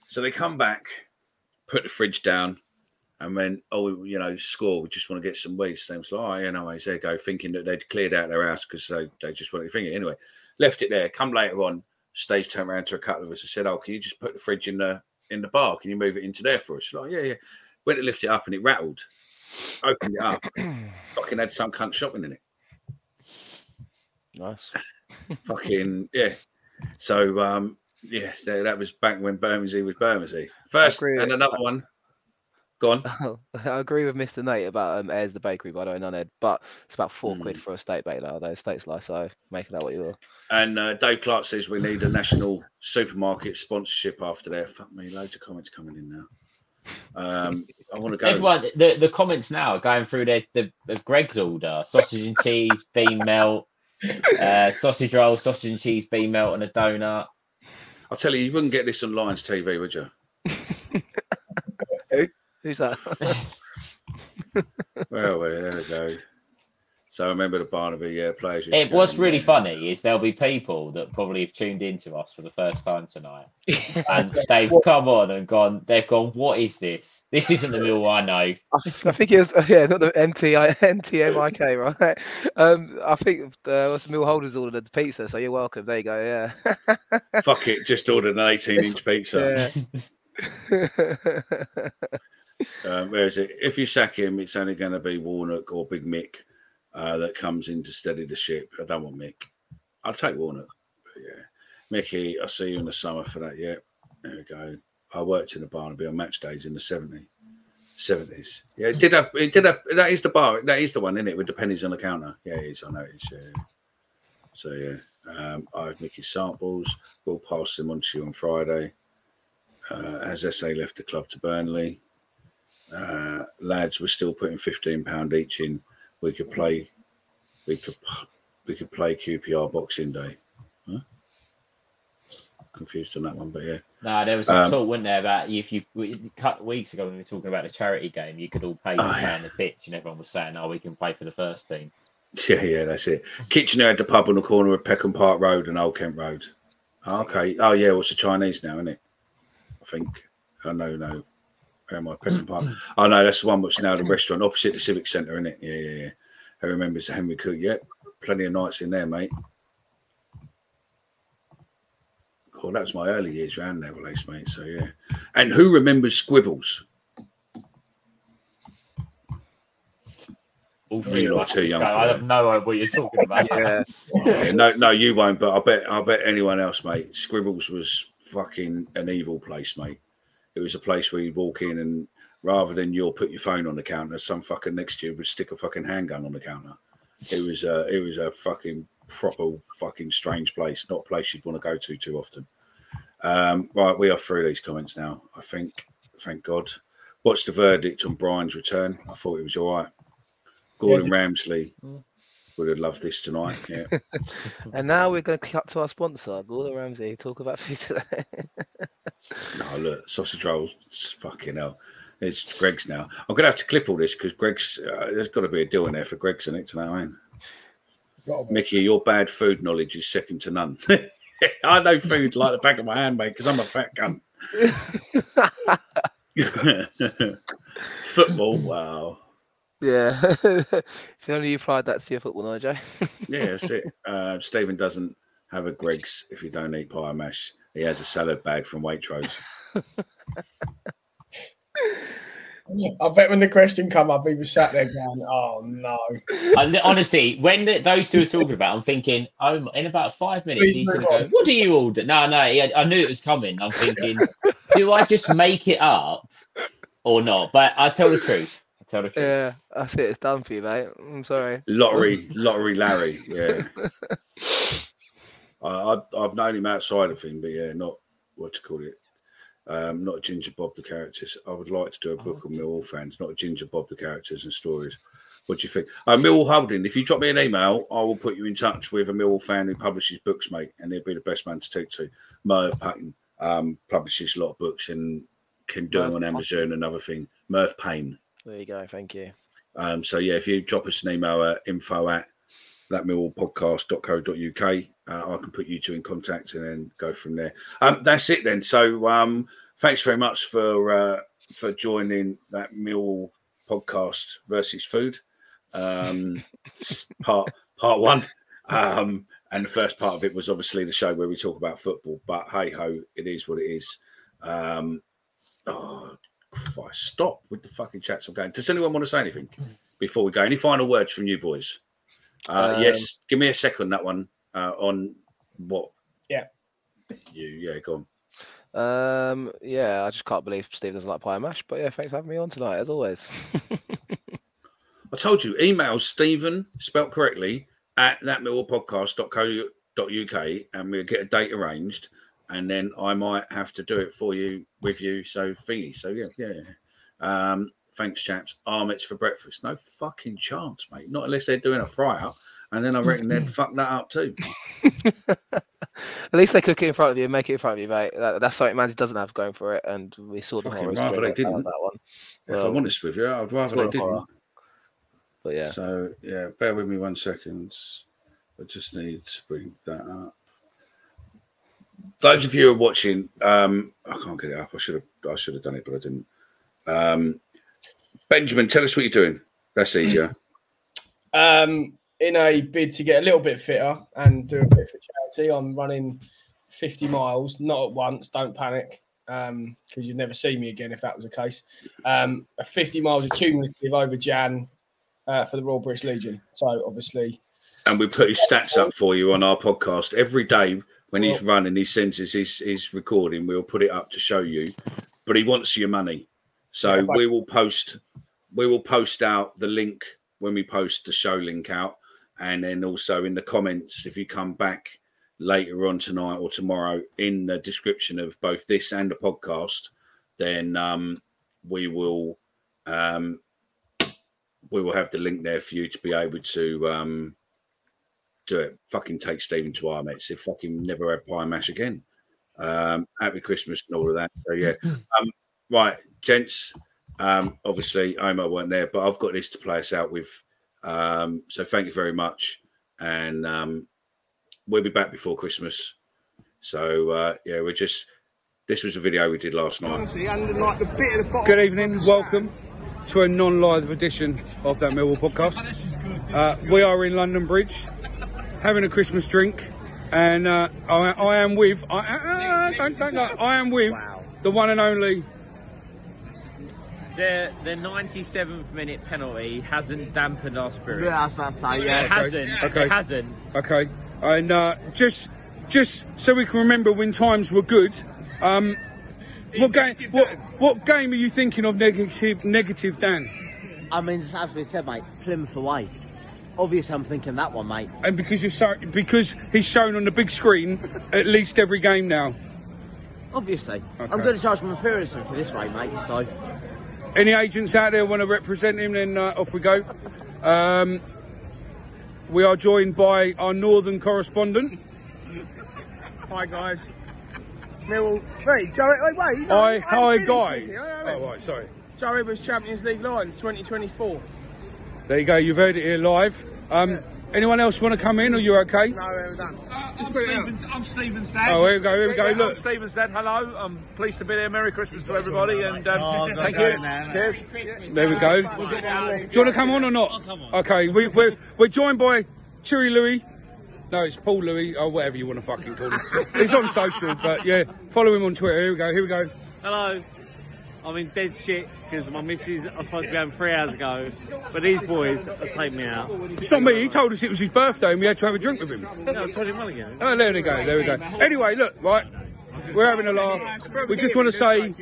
So they come back, put the fridge down, and went, oh, you know, score. We just want to get some weed. So was like, oh, yeah, no worries. There go, thinking that they'd cleared out their house because they, they just wanted to think it. Anyway, left it there. Come later on, stage turned around to a couple of us and said, oh, can you just put the fridge in the in the bar? Can you move it into there for us? Like, yeah, yeah. Went to lift it up and it rattled. Opened it up. fucking had some cunt shopping in it. nice. Fucking, yeah. So, um, yeah, that, that was back when Bermondsey was Bermondsey. First, and another one. Go on. Oh, I agree with Mr. Nate about um, Ayers the Bakery, by the way, none Ed, but it's about four Hmm. quid for a steak bake nowadays. Steaks like so, make it out what you will. And uh, Dave Clark says we need a national supermarket sponsorship after there. Fuck me, loads of comments coming in now. Um, I want to go. Everyone, the, the comments now are going through their, the, the Greggs order: sausage and cheese, bean melt, uh, sausage roll, sausage and cheese, bean melt, and a donut. I'll tell you, you wouldn't get this on Lions TV, would you? Who's that? Well, well, there we go. So I remember the Barnaby yeah, players. It, to go really there. funny is there'll be people that probably have tuned into us for the first time tonight, and they've come on and gone. They've gone. What is this? This isn't the meal I know. I, I think it was yeah, not the NTI NTMIK, right? Um, I think uh, what's the Mill Holders ordered the pizza, so you're welcome. There you go. Yeah. Fuck it, just ordered an 18 inch pizza. yeah. Um, where is it? If you sack him, it's only going to be Warnock or Big Mick uh, that comes in to steady the ship. I don't want Mick. I'll take Warnock. Yeah, Mickey, I'll see you in the summer for that. Yeah, there we go. I worked in a Barnaby on match days in the 70s. 70s. Yeah, it did have, it did have, that is the bar, that is the one, isn't it, with the pennies on the counter? Yeah, it is, I know it is. Yeah. So, yeah, um, I have Mickey's samples. We'll pass them on to you on Friday. Uh, as SA left the club to Burnley, uh, lads were still putting fifteen pound each in. We could play, we could we could play QPR Boxing Day. Huh? Confused on that one, but yeah, No, there was a Um, talk, wasn't there, about if you we- a of weeks ago when we were talking about the charity game, you could all pay to Oh, play yeah. on the pitch, and everyone was saying, "Oh, we can play for the first team." yeah, yeah, that's it. Kitchener had the pub on the corner of Peckham Park Road and Old Kent Road. Oh, okay. Oh yeah, what's the Chinese now, isn't it? I think. I know, no. Where am I? Peckham mm. Park. Oh no, that's the one which now the restaurant opposite the Civic Centre, isn't it? Yeah, yeah, yeah. Who remembers the Henry Cook? Yeah, plenty of nights in there, mate. Oh, that was my early years round there, Lace, mate. So yeah. And who remembers Squibbles? All You're three of not too young I have no idea what you're talking about. yeah. Yeah, no, no, you won't. But I bet, I bet anyone else, mate. Squibbles was fucking an evil place, mate. It was a place where you'd walk in and rather than you'll put your phone on the counter, some fucker next to you would stick a fucking handgun on the counter. It was a, it was a fucking proper fucking strange place. Not a place you'd want to go to too often. Um, right, we are through these comments now. I think. Thank God. What's the verdict on Bryan's return? I thought it was all right. Gordon Ramsay would have loved this tonight. Yeah. And now we're going to cut to our sponsor, Gordon Ramsay. Talk about food today. No, look, sausage rolls, it's fucking hell. It's Greggs now. I'm gonna have to clip all this because Greggs. Uh, there's got to be a deal in there for Greggs in it tonight, I mean. Mickey, your bad food knowledge is second to none. I know food like the back of my hand, mate, because I'm a fat cunt. Football, wow. Yeah. if only you applied that to your football knowledge, eh? Yeah, that's it. Uh, Stephen doesn't have a Greggs if you don't eat pie and mash. He has a salad bag from Waitrose. I bet when the question come up, he was sat there going, "Oh no!" And honestly, when the, those two are talking about, I'm thinking, oh, in about five minutes, Please he's going to go, "What do you order?" No, no, he, I knew it was coming. I'm thinking, do I just make it up or not? But I tell the truth. I tell the truth. Yeah, that's it. It's done for you, mate. I'm sorry. Lottery, lottery Larry. Yeah. I, I, I've known him outside of him, but yeah, not what to call it. Um, not Ginger Bob the characters. I would like to do a book on Millwall fans, not Ginger Bob the characters and stories. What do you think? Uh, Millwall Holding, if you drop me an email, I will put you in touch with a Millwall fan who publishes books, mate, and he'll be the best man to talk to. Merv Patton um, publishes a lot of books and can do them on Amazon and other thing. Merv Payne. There you go. Thank you. Um, so yeah, if you drop us an email at info at thatmillpodcast.co.uk, uh, I can put you two in contact and then go from there. Um, that's it then. So um, thanks very much for uh, for joining that Mill podcast versus food um, part part one. Um, and the first part of it was obviously the show where we talk about football. But hey ho, it is what it is. Um, oh, Christ, stop with the fucking chats. I'm going. Does anyone want to say anything before we go? Any final words from you boys? Uh, Um, yes, give me a second. That one uh, on what? Yeah. You yeah, go on. Um, yeah, I just can't believe Steve doesn't like pie and mash. But yeah, thanks for having me on tonight, as always. I told you, email Stephen, spelt correctly, at thatmillpodcast.co.uk and we'll get a date arranged. And then I might have to do it for you with you. So, thingy. So, yeah, yeah. Um, thanks, chaps. Arments for breakfast. No fucking chance, mate. Not unless they're doing a fry up. And then I reckon they'd fuck that up too. At least they cook it in front of you and make it in front of you, mate. That, that's something Manze doesn't have going for it, and we saw the horrors. rather they that- didn't. That one. If Well, I'm honest with you, I'd rather they didn't. But yeah, So yeah, bear with me one second. I just need to bring that up. Those of you who are watching, um, I can't get it up. I should have I should have done it, but I didn't. Um, Benjamin, tell us what you're doing. That's easier. Um, in a bid to get a little bit fitter and do a bit for charity, I'm running 50 miles, not at once. Don't panic, Um, because you'd never see me again if that was the case. Um, a 50 miles accumulative over Jan uh, for the Royal British Legion. So obviously, and we put his stats up for you on our podcast every day when he's running. He sends us his, his recording. We'll put it up to show you, but he wants your money, so Yeah, we will post we will post out the link when we post the show link out, and then also in the comments if you come back later on tonight or tomorrow in the description of both this and the podcast, then um, we will um, we will have the link there for you to be able to um, do it. Fucking take Stephen to our mates. If fucking never have pie mash again. Um, happy Christmas and all of that. So yeah. Um, right, gents. Um, obviously, Omar weren't there, but I've got this to play us out with. Um, so thank you very much, and um, we'll be back before Christmas. So uh, yeah, we're just. This was a video we did last night. Good evening, welcome to a non-live edition of that Millwall podcast. Uh, we are in London Bridge, having a Christmas drink, and uh, I, I am with I, uh, don't, don't, don't, I am with the one and only. The the 97th minute penalty hasn't dampened our spirits. Yeah, I was about yeah. It hasn't. Okay. It hasn't. Okay, and uh, just just so we can remember when times were good. Um, what game? What what game are you thinking of? Negative, negative, Dan. I mean, as we said, mate, Plymouth away. Obviously, I'm thinking that one, mate. And because you're so, because he's shown on the big screen at least every game now. Obviously. Okay. I'm going to charge my appearance for this rate, mate, so. Any agents out there want to represent him? Then uh, off we go. Um, we are joined by our northern correspondent. Hi guys. Millwall. Wait, Joe. Wait, wait. you know, Hi, I haven't hi, finished guy. with you, I haven't. Oh right, sorry. Joe Edwards Champions League Lions 2024. There you go. You've heard it here live. Um, anyone else want to come in, or you're okay? No, we're done. Just put it out. I'm Stephen's dad. Oh, here we go. Here we go. I'm Look. Stephen's dad. Hello. I'm pleased to be there. Merry Christmas to everybody, and um, thank you. Cheers. There we go. Do you want to come on or not? Okay, we, we're we're joined by Cheery Louis, No, it's Paul Louis, or whatever you want to fucking call him. He's on social, but yeah, follow him on Twitter. Here we go, here we go. Hello. I'm in dead shit because my missus I was supposed to be home three hours ago, but these boys are taking me out. It's not me, he told us it was his birthday and we had to have a drink with him. No, 21 again. Oh, there we go, there we go. Anyway, look, right, we're having a laugh. We just want to say,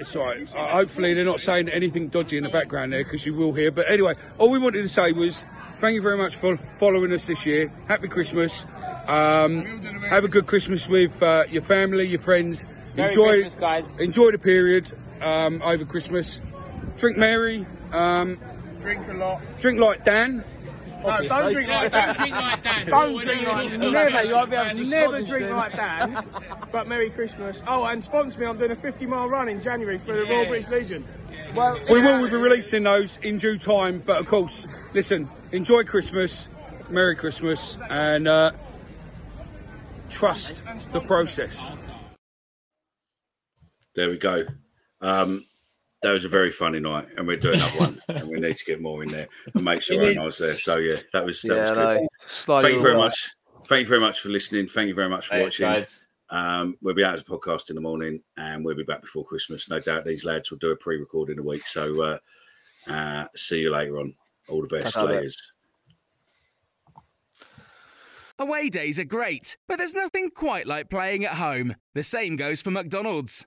it's all right. Uh, hopefully they're not saying anything dodgy in the background there because you will hear. But anyway, all we wanted to say was thank you very much for following us this year. Happy Christmas. Um, have a good Christmas with uh, your family, your friends. Merry enjoy, Christmas, guys. enjoy the period um, over Christmas. Drink Mary. Um, Drink a lot. drink like Dan. No, don't drink like that. Don't drink like that. Don't drink like Never, Never, you won't be able to never drink like that. But Merry Christmas. Oh, and sponsor me. I'm doing a 50 mile run in January for the Royal British Legion. Well, We will we'll be releasing those in due time, but of course, listen, enjoy Christmas, Merry Christmas, and uh, trust the process. There we go. Um, that was a very funny night, and we'll do another one, and we need to get more in there and make sure It I was there. So yeah, that was that Yeah, was no, good. slightly Thank you very all right. much. Thank you very much for listening. Thank you very much for Thanks, watching. guys. Um, we'll be out as a podcast in the morning, and we'll be back before Christmas. No doubt these lads will do a pre-record in a week. So uh, uh, see you later on. All the best, Take ladies. Away days are great, but there's nothing quite like playing at home. The same goes for McDonald's.